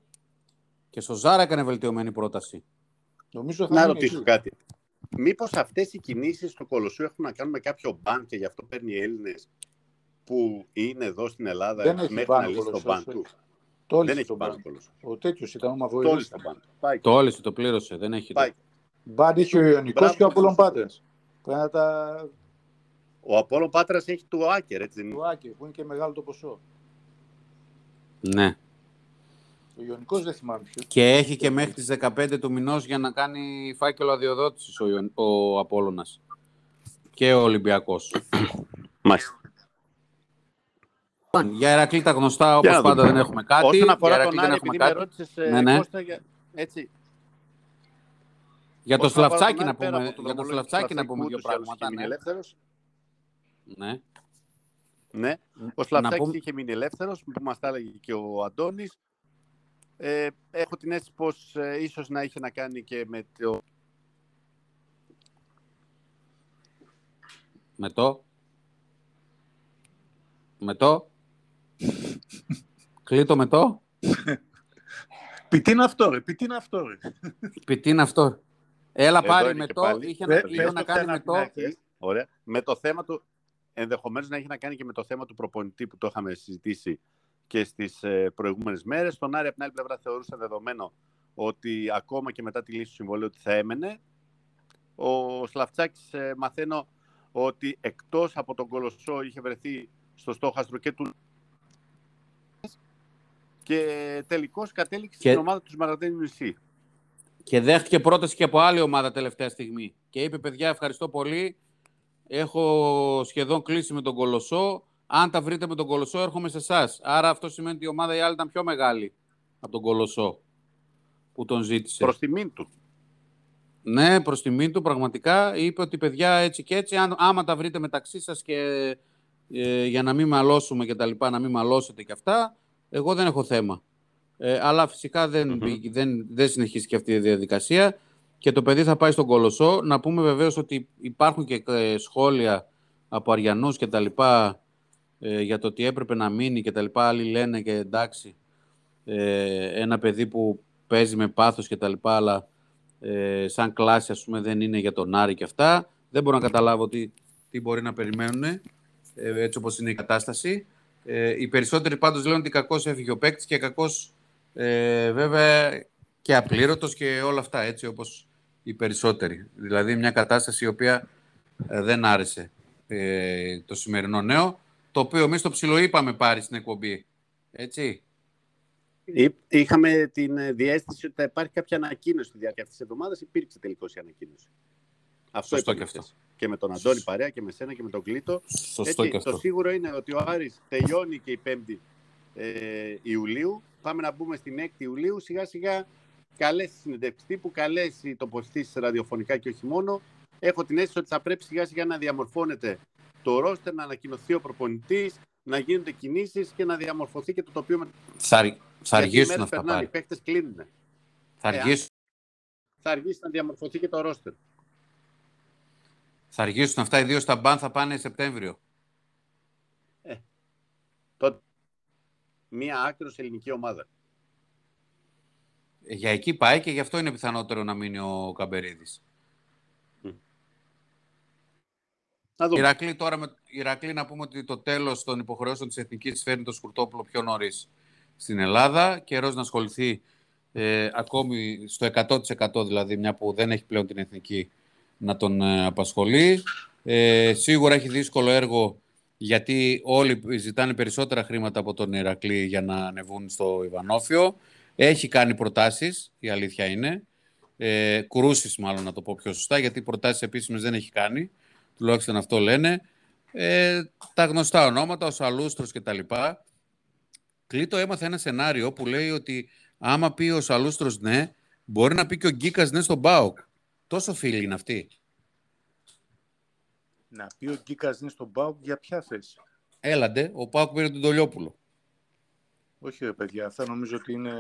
Και στο Ζάρα έκανε βελτιωμένη πρόταση. Νομίζω θα Να μείνει ρωτήσω εκεί. κάτι. Μήπως αυτές οι κινήσεις στο Κολοσσού έχουν να κάνουν με κάποιο μπαν και γι' αυτό παίρνει Έλληνες που είναι εδώ στην Ελλάδα Δεν έχει μέχρι μπαν να ο λύσει το Κολοσσός, μπαν του; Το Δεν όλησε έχει τον μπαν μπαν. ο Κολοσσός. Ο τέτοιος ήταν ο Το Μαυροϊλής. όλησε το μπαν. Πάει. Το όλησε, το πλήρωσε. Δεν έχει. Πάει. Μπαν είχε ο Ιωνικός Μπράβο. και ο Απόλλων Πάτρας. Πρέπει να τα... Ο Απόλλων Πάτρας έχει του Άκερ, έτσι δεν είναι. του Άκη, που είναι και μεγάλο το ποσό. Ναι. Ο Ιωνικός δεν θυμάμαι ποιος. Και έχει και μέχρι τις 15 του μηνός για να κάνει φάκελο αδειοδότησης ο, Ιων- ο Απόλλωνας. Και ο Ολυμπιακός. Μάλιστα. Για Ερακλή τα γνωστά, Για όπως να πάντα δούμε. δεν έχουμε κάτι. Όσον Για αφορά Ηρακλή τον δεν Άρη, έχουμε επειδή με κάτι. ρώτησες, ε, Ναι, ναι. Κώστα, για... έτσι, Για το όσον αφορά Σλαφτσάκι τον να Άρη, πέρα πούμε, από το για το δρομολόγιο του Σλαφτσάκι να Σλαφτσάκου, πούμε δύο ούτως ή άλλως πράγματα. είχε μείνει Ναι. ελεύθερος. ναι. Ναι. Ο Να Σλαφτσάκης πούμε- είχε μείνει ελεύθερος, που μας τα έλεγε και ο Αντώνης. Ε, έχω την αίσθηση πως ε, ίσως να είχε να κάνει και με το... Με το. Με το. Κλείτο με το. Πει τι είναι αυτό ρε, πει τι είναι αυτό ρε. Πει τι είναι αυτό. Έλα Εδώ πάρει είναι με και το. πάλι. Είχε, Πε- να, είχε πες να το κάνει ξανά με την το. αρχή. Ωραία. Με το θέμα του, ενδεχομένως να έχει να κάνει και με το θέμα του προπονητή που το είχαμε συζητήσει και στις ε, προηγούμενες μέρες. Τον Άρη από την άλλη πλευρά θεωρούσε δεδομένο ότι ακόμα και μετά τη λύση του συμβολίου ότι θα έμενε. Ο Σλαφτσάκης ε, μαθαίνω ότι εκτός από τον Κολοσσό είχε βρεθεί στο στόχαστρο και του και τελικώς κατέληξε Και- στην ομάδα του Μαραντένιου νησί. Και δέχτηκε πρόταση και από άλλη ομάδα τελευταία στιγμή. Και είπε, παιδιά, ευχαριστώ πολύ. Έχω σχεδόν κλείσει με τον Κολοσσό. Αν τα βρείτε με τον Κολοσσό, έρχομαι σε εσάς. Άρα αυτό σημαίνει ότι η ομάδα η άλλη ήταν πιο μεγάλη από τον Κολοσσό που τον ζήτησε. Προς τιμήν του. Ναι, προς τιμή του πραγματικά είπε ότι παιδιά έτσι και έτσι, αν, άμα τα βρείτε μεταξύ σας και ε, για να μην μαλώσουμε και τα λοιπά, να μην μαλώσετε και αυτά, εγώ δεν έχω θέμα. Ε, αλλά φυσικά δεν, Μμμ. μπήκε- δεν, δεν συνεχίστηκε αυτή η διαδικασία και το παιδί θα πάει στον Κολοσσό. Να πούμε βεβαίως ότι υπάρχουν και ε, σχόλια από Αριανούς και τα λοιπά ε, για το ότι έπρεπε να μείνει και τα λοιπά. Άλλοι λένε και εντάξει, ε, ένα παιδί που παίζει με πάθος και τα λοιπά, αλλά ε, σαν κλάση ας πούμε δεν είναι για τον Άρη και αυτά. Δεν μπορώ να καταλάβω τι, τι μπορεί να περιμένουν ε, έτσι όπως είναι η κατάσταση. Ε, οι περισσότεροι πάντως λένε ότι κακώς έφυγε ο παίκτης και κακώς ε, βέβαια και απλήρωτος και όλα αυτά έτσι όπως οι περισσότεροι. Δηλαδή μια κατάσταση η οποία ε, δεν άρεσε ε, το σημερινό νέο, το οποίο εμείς το ψιλοείπαμε πάρει στην εκπομπή. Έτσι. Εί- Είχαμε την ε, διαίσθηση ότι θα υπάρχει κάποια ανακοίνωση στη διάρκεια αυτής της εβδομάδας. Υπήρξε τελικώς η ανακοίνωση. Αυτό Σωστό είπαμε και αυτό. χθες. Και με τον Αντώνη Παρέα και με σένα και με τον Κλήτο. Σωστό και αυτό. Το σίγουρο είναι ότι ο Άρης τελειώνει και η 5η ε, Ιουλίου. Πάμε να μπούμε στην 6η Ιουλίου. Σιγά σιγά καλές συνεντεύξεις τύπου, καλές οι τοποθετήσεις ραδιοφωνικά και όχι μόνο. Έχω την αίσθηση ότι θα πρέπει σιγά σιγά να διαμορφώνεται το ρόστερ, να ανακοινωθεί ο προπονητής, να γίνονται κινήσεις και να διαμορφωθεί και το τοπίο με Θα, αρ- θα γιατί οι αργήσουν μέρες αυτά περνάνε, πάλι. Οι παίχτε κλείνουν. Θα Ε, αργήσουν, Θα αργήσει να διαμορφωθεί και το ρόστερ. θα αργήσουν αυτά, ιδίως τα μπαν θα πάνε Σεπτέμβριο. Τότε μία άκρος ελληνική ομάδα. Ε, Για εκεί πάει και γι' αυτό είναι πιθανότερο να μείνει ο Καμπερίδης. Να δούμε. Ηρακλή, τώρα με... Ηρακλή, να πούμε ότι το τέλος των υποχρεώσεων της Εθνικής φέρνει το Σκουρτόπουλο πιο νωρίς στην Ελλάδα. Καιρός να ασχοληθεί ε, ακόμη στο 100% δηλαδή, μια που δεν έχει πλέον την Εθνική να τον ε, απασχολεί. Ε, σίγουρα έχει δύσκολο έργο γιατί όλοι ζητάνε περισσότερα χρήματα από τον Ηρακλή για να ανεβούν στο Ιβανόφιο. Έχει κάνει προτάσεις, η αλήθεια είναι. Ε, κρούσεις μάλλον να το πω πιο σωστά, γιατί προτάσεις επίσημες δεν έχει κάνει. Τουλάχιστον αυτό λένε. Ε, τα γνωστά ονόματα, ο Σαλούστρος και τα λοιπά. Κλήτο έμαθε ένα σενάριο που λέει ότι άμα πει ο Σαλούστρος ναι, μπορεί να πει και ο Γκίκας ναι στον Μπάουκ. Τόσο φίλοι είναι αυτοί. Να πει ο Γκίκας είναι στον Πάουκ για ποια θέση; Έλαντε, ο ΠΑΟΚ πήρε τον Τολιόπουλο. Όχι ρε παιδιά, αυτά νομίζω ότι είναι...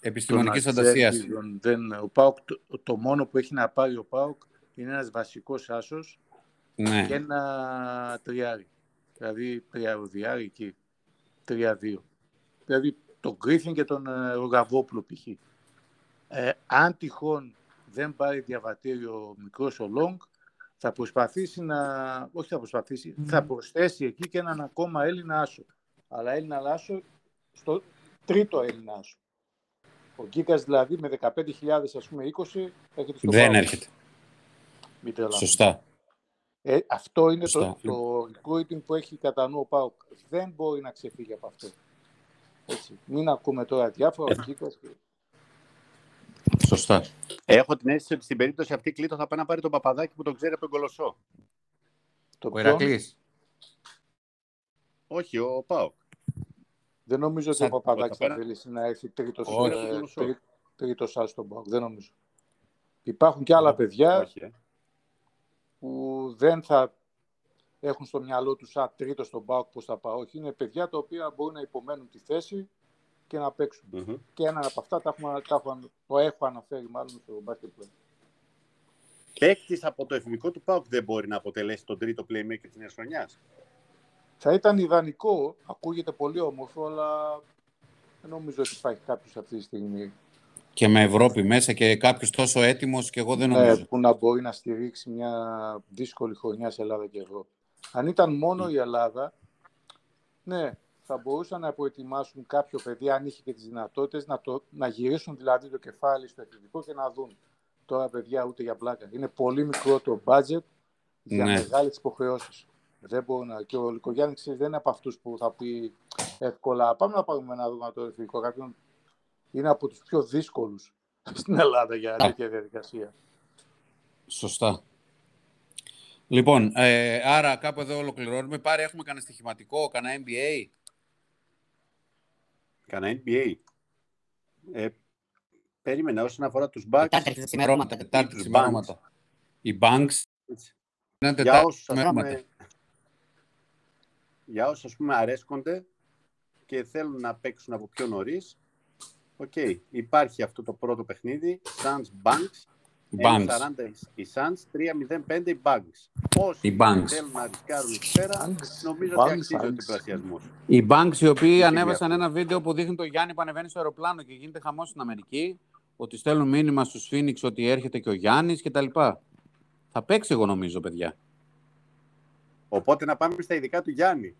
Επιστημονικής των φαντασίας. ατζέντηδων. Δεν, ο ΠΑΟΚ, το, το μόνο που έχει να πάρει ο ΠΑΟΚ είναι ένας βασικός άσος Ναι. και ένα τριάρι. Δηλαδή τριαροδιάρι εκεί. Τρία-δύο. Δηλαδή τον Γκρίφιν και τον ε, Ρογκαβόπουλο π.χ. Ε, αν τυχόν δεν πάρει διαβατήριο μικρός ο Λόγκ, θα προσπαθήσει να, όχι θα προσπαθήσει, θα προσθέσει εκεί και έναν ακόμα Έλληνα άσο. Αλλά Έλληνα άσο στο τρίτο Έλληνα άσο. Ο Γκίκας δηλαδή με 15.000 ας πούμε 20 έρχεται στο Δεν πάω. έρχεται. Μην τρελαθούμε. Σωστά. Ε, αυτό είναι Σωστά. το, το recruiting που έχει κατά νου ο Πάουκ. Δεν μπορεί να ξεφύγει από αυτό. Έτσι. Μην ακούμε τώρα διάφορα. Ο Γκίκας και... Σωστά. Έχω την αίσθηση ότι στην περίπτωση αυτή Κλήτο θα πάει να πάρει τον παπαδάκι που τον ξέρει από τον Κολοσσό. Το Ο ποιον, Ηρακλής. Όχι, ο Πάοκ. δεν νομίζω ότι Σαν- ο Παπαδάκης θα πέρα. θελήσει να έρθει τρίτος, Όχι. ε, τρί- τρίτος σας στον Πάουκ. Δεν νομίζω. Υπάρχουν και άλλα παιδιά Όχι, ε. Που δεν θα έχουν στο μυαλό τους σαν τρίτο στον Πάουκ πώς θα πάω. Όχι, είναι παιδιά τα οποία μπορούν να υπομένουν τη θέση και να παίξουν. Μμμ. Και ένα από αυτά τα έχουμε, τα έχω, το έχω αναφέρει μάλλον στο basketball. Παίκτης από το εθνικό του Πάοκ δεν μπορεί να αποτελέσει τον τρίτο playmaker της νέας χρονιάς. Θα ήταν ιδανικό, ακούγεται πολύ όμορφο, αλλά δεν νομίζω ότι υπάρχει κάποιος αυτή τη στιγμή Και με Ευρώπη μέσα και κάποιος τόσο έτοιμος και εγώ δεν ναι, νομίζω. που να μπορεί να στηρίξει μια δύσκολη χρονιά σε Ελλάδα και Ευρώπη. Αν ήταν μόνο η Ελλάδα, ναι, θα μπορούσαν να προετοιμάσουν κάποιο παιδί, αν είχε και τις δυνατότητες, να, το, να γυρίσουν δηλαδή το κεφάλι στο εθνικό και να δουν. Τώρα, παιδιά, ούτε για πλάκα. Είναι πολύ μικρό το budget για Ναι. μεγάλες υποχρεώσεις. Δεν μπορεί να... Και ο Λικογιάννη ξέρεις, δεν είναι από αυτούς που θα πει εύκολα πάμε να πάρουμε να δούμε το εθνικό. Κάποιον είναι από τους πιο δύσκολους στην Ελλάδα για τέτοια διαδικασία. Σωστά. Λοιπόν, ε, άρα κάπου εδώ ολοκληρώνουμε. Πάρε, έχουμε κανένα στοιχηματικό, κανένα NBA. Κανένα NBA. Ε, περίμενα όσον αφορά τους Bucks. Τετάρτη αρχίζουν ξημερώματα. Τετάρτη Τους ξημερώματα. Οι Bucks Έτσι. είναι Για Τετάρτη όσους, ας ξημερώματα. πούμε, για όσους ας πούμε αρέσκονται και θέλουν να παίξουν από πιο νωρίς. Οκ, υπάρχει αυτό το πρώτο παιχνίδι, Suns Bucks. Banks. 1.40 οι Suns, 3.05 οι Banks. Όσοι Οι Banks. θέλουν να ρισκάρουν εκεί πέρα, Banks, νομίζω Banks, ότι αξίζει ο Banks. διπλασιασμός. Οι Banks οι οποίοι Τι ανέβασαν αυτό. ένα βίντεο που δείχνει το Γιάννη που ανεβαίνει στο αεροπλάνο και γίνεται χαμός στην Αμερική. Ότι στέλνουν μήνυμα στους Phoenix ότι έρχεται και ο Γιάννης και τα λοιπά. Θα παίξει εγώ νομίζω, παιδιά. Οπότε να πάμε στα ειδικά του Γιάννη.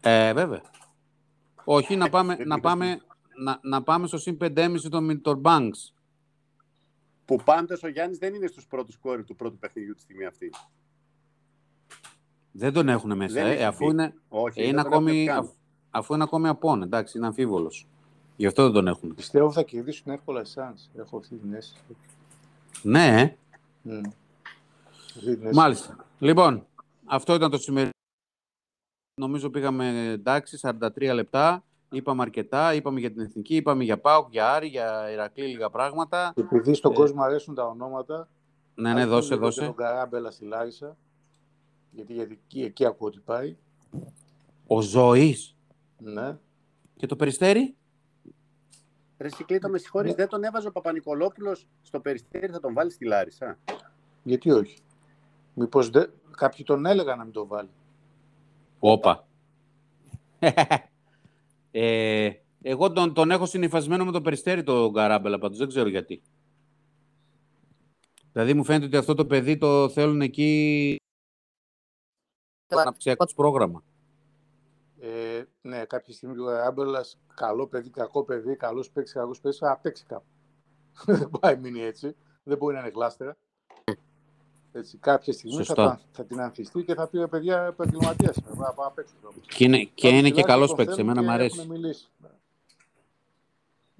Ε, βέβαια. Όχι, να πάμε, δεν να είπες πάμε, να, να πάμε στο συν 5,5 των, των Banks. Που πάντως ο Γιάννης δεν είναι στους πρώτους κόρη του πρώτου παιχνιδιού τη στιγμή αυτή. Δεν τον έχουν μέσα, Δεν ε, έχει αφού, μπει. είναι, Όχι, ε, δεν είναι τον έχουν ακόμη, καν. αφ- αφού είναι ακόμη απόν, εντάξει, είναι αμφίβολος. Γι' αυτό δεν τον έχουν. Πιστεύω θα κερδίσουν εύκολα οι Suns. Έχω αυτή την αίσθηση. Ναι, ε. Μμ. Αυτή την αίσθηση. Μάλιστα. Λοιπόν, αυτό ήταν το σημερινό. Νομίζω πήγαμε εντάξει, 43 λεπτά. Είπαμε αρκετά, είπαμε για την Εθνική, είπαμε για ΠΑΟΚ, για Άρη, για Ηρακλή, λίγα πράγματα. Επειδή στον Ε, κόσμο αρέσουν τα ονόματα, Ναι, ναι, ας δώσε, πούμε λίγο και δώσε. τον Καράμπελα στη Λάρισα, γιατί, γιατί εκεί, εκεί ακούω ότι πάει. Ο Ζωής Ναι. και το Περιστέρι; Ρε Σικλήτο, με συγχωρείς, Ναι. δεν τον έβαζε ο Παπα-Νικολόπουλος στο περιστέρι, θα τον βάλει στη Λάρισα; Γιατί όχι. Μήπως δε... κάποιοι τον έλεγαν να μην το βάλει. Όπα. ε, εγώ τον, τον έχω συνυφασμένο με το Περιστέρι τον Καράμπελα πάντως, δεν ξέρω γιατί. Δηλαδή μου φαίνεται ότι αυτό το παιδί το θέλουν εκεί το αναπτυξιακό του πρόγραμμα. Ε, ναι, κάποια στιγμή ο Καράμπελας, καλό παιδί, κακό παιδί, καλός παίξει, κακός παίξει, θα παίξει κάπου. δεν πάει μείνει έτσι. Δεν μπορεί να είναι γλάστερα. Έτσι, κάποια στιγμή θα, Σωστά. τα- θα την ανθιστεί και θα πει ρε παιδιά επαγγελματίας. Θα πάω να παίξω. κάπου». Και είναι, και Κάποιοι είναι και τουλάχιστον καλός τον παίκτης, θέλουν εμένα και μου αρέσει. έχουν μιλήσει.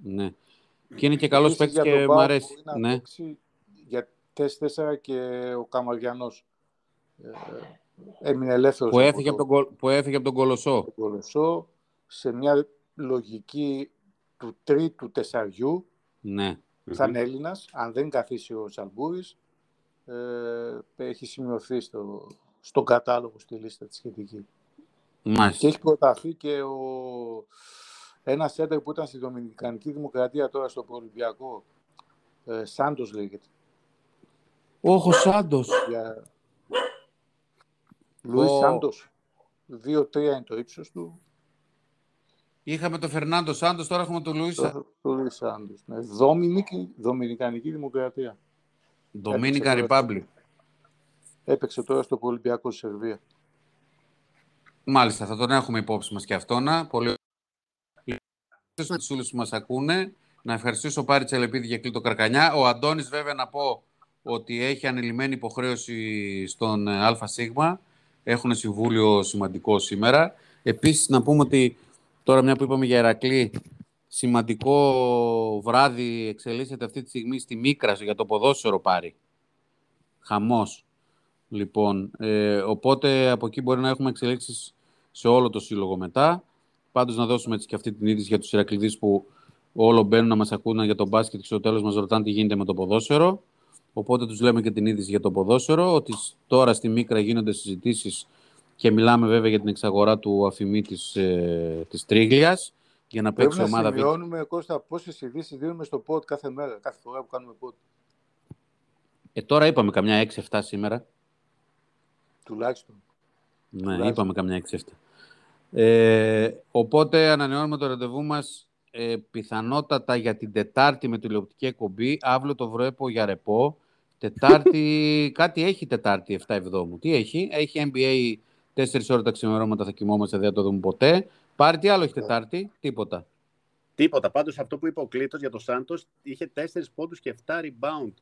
Ναι. Και είναι και καλός Επίσης, παίκτης για τον και Πάο μου αρέσει. μπορεί να Ναι. παίξει για 4 και ο Καμαριανός. Ε, έμεινε ελεύθερος Που έφυγε, το- από τον, Κολ- που έφυγε από τον Κολοσσό. το Κολοσσό σε μια λογική του τρίτου τεσσαριού Ναι. θα είναι Έλληνας, αν δεν καθίσει ο Σαλμπούρης, ε, έχει σημειωθεί στο, στον κατάλογο στη λίστα της σχετική. Και Μάλιστα. έχει προταθεί και ο, ένας σέντερ που ήταν στη Δομινικανική Δημοκρατία τώρα στο Προολυμπιακό, ε, Σάντος λέγεται. Όχο Σάντος. Για... Λουίς Ο- Σάντος. 2-3 είναι το ύψος του. Είχαμε τον Φερνάντο Σάντος, τώρα έχουμε τον Λουίς Το Λουίς Σάντος. Ναι. Δομινική, Δομινικανική Δημοκρατία. Dominican Republic. Έπαιξε τώρα στο Ολυμπιακό στη Σερβία. Μάλιστα, θα τον έχουμε υπόψη μας και αυτόνα. Πολύ στους όλους που μας ακούνε. Να ευχαριστήσω πάρη Τσελεπίδη για κλείτο Καρκανιά. Ο Αντώνης βέβαια να πω ότι έχει ανελημμένη υποχρέωση στον ε, ΑΣ. Έχουν συμβούλιο σημαντικό σήμερα. Επίσης να πούμε ότι τώρα μια που είπαμε για Ερακλή, σημαντικό βράδυ εξελίσσεται αυτή τη στιγμή στη Μίκρα για το ποδόσφαιρο πάρει. Χαμός. Λοιπόν, ε, οπότε από εκεί μπορεί να έχουμε εξελίξεις σε όλο το σύλλογο μετά. Πάντως να δώσουμε έτσι και αυτή την είδηση για τους Ηρακλειδείς που όλο μπαίνουν να μας ακούνε για τον μπάσκετ και στο τέλος μας ρωτάνε τι γίνεται με το ποδόσφαιρο. Οπότε τους λέμε και την είδηση για το ποδόσφαιρο, ότι τώρα στη Μίκρα γίνονται συζητήσεις και μιλάμε βέβαια για την εξαγορά του αφημί της, ε, της Τρίγλιας για να παίξει ομάδα. Πρέπει να σημειώνουμε, Κώστα, πόσες ειδήσεις δίνουμε στο pod κάθε μέρα, κάθε φορά που κάνουμε pod. Ε, τώρα είπαμε καμιά 6-7 σήμερα. Τουλάχιστον. Ναι, Τουλάχιστον. είπαμε καμιά 6-7. Ε, οπότε ανανεώνουμε το ραντεβού μας ε, πιθανότατα για την Τετάρτη με τηλεοπτική εκπομπή. Αύριο το βρέπω για ρεπό. Τετάρτη, κάτι έχει Τετάρτη 7 Εβδόμου. Τι έχει, έχει NBA 4 ώρες τα ξημερώματα θα κοιμόμαστε, δεν θα το δούμε ποτέ. Πάρει τι άλλο έχει Τετάρτη, τίποτα. Τίποτα. Πάντως αυτό που είπε ο Κλήτος για το Σάντος είχε 4 πόντους και 7 rebound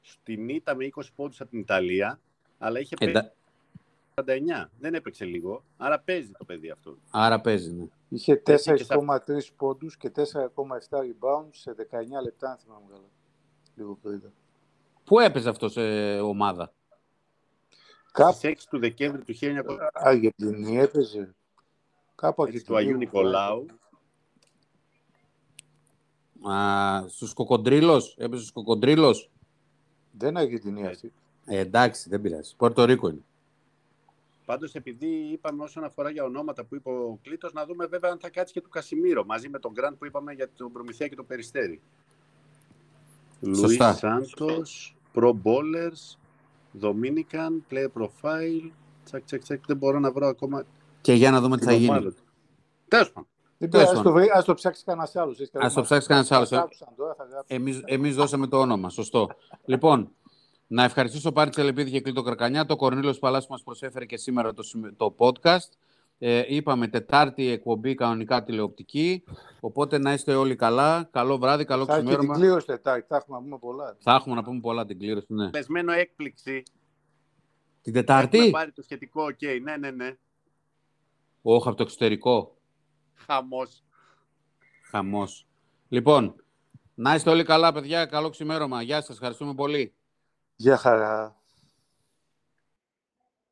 στην ήττα με 20 πόντους από την Ιταλία, αλλά είχε Εντα... 49. Δεν έπαιξε λίγο. Άρα παίζει το παιδί αυτό. Άρα παίζει, ναι. Είχε 4,3 πόντους και 4,7 rebound σε 19 λεπτά, αν θυμάμαι καλά. Λίγο το είδα. Πού έπαιζε αυτός σε ομάδα; Κάπου... 6 του Δεκέμβρη του 1900. Αργεντινή έπαιζε. Κάπου Αργεντινή. Του Αγίου Νικολάου. Α, στους Κοκοντρίλος. Έπαιζε στους Κοκοντρίλος. Δεν είναι Αργεντινή αυτή. Ε, εντάξει, δεν πειράζει. Πορτο Ρίκο είναι. Πάντως, επειδή είπαμε όσον αφορά για ονόματα που είπε ο Κλήτος, να δούμε βέβαια αν θα κάτσει και του Κασιμίρο, μαζί με τον Γκραντ που είπαμε για τον Προμηθέα και τον Περιστέρη. Λουίς Σάντος, Pro Bowlers, Dominican, Player Profile, τσακ, τσακ, τσακ, δεν μπορώ να βρω ακόμα... Και για να δούμε τι θα γίνει. Τέλος πάντων. Ας το, ας το ψάξει κανένας άλλος. Ας το ψάξει κανένας άλλος. Εμείς, εμείς δώσαμε το όνομα, σωστό. λοιπόν, να ευχαριστήσω Πάρη Τσελεπίδη και Κλήτο Καρκανιά, το Kornilios Palace που μας προσέφερε και σήμερα το, το podcast. Ε, είπαμε Τετάρτη εκπομπή κανονικά τηλεοπτική. Οπότε να είστε όλοι καλά. Καλό βράδυ, καλό ξημέρωμα. Θα την κλήρωση Τετάρτη, θα έχουμε να πούμε πολλά. Θα έχουμε να πούμε πολλά την κλήρωση, ναι. Περιμένω έκπληξη. Την Τετάρτη; Έχουμε πάρει το σχετικό, οκ, okay. ναι, ναι, ναι. Όχι, από το εξωτερικό. Χαμός. Χαμός. Λοιπόν, να είστε όλοι καλά, παιδιά. Καλό ξημέρωμα. Γεια σας. Ευχαριστούμε πολύ. Γεια χαρά.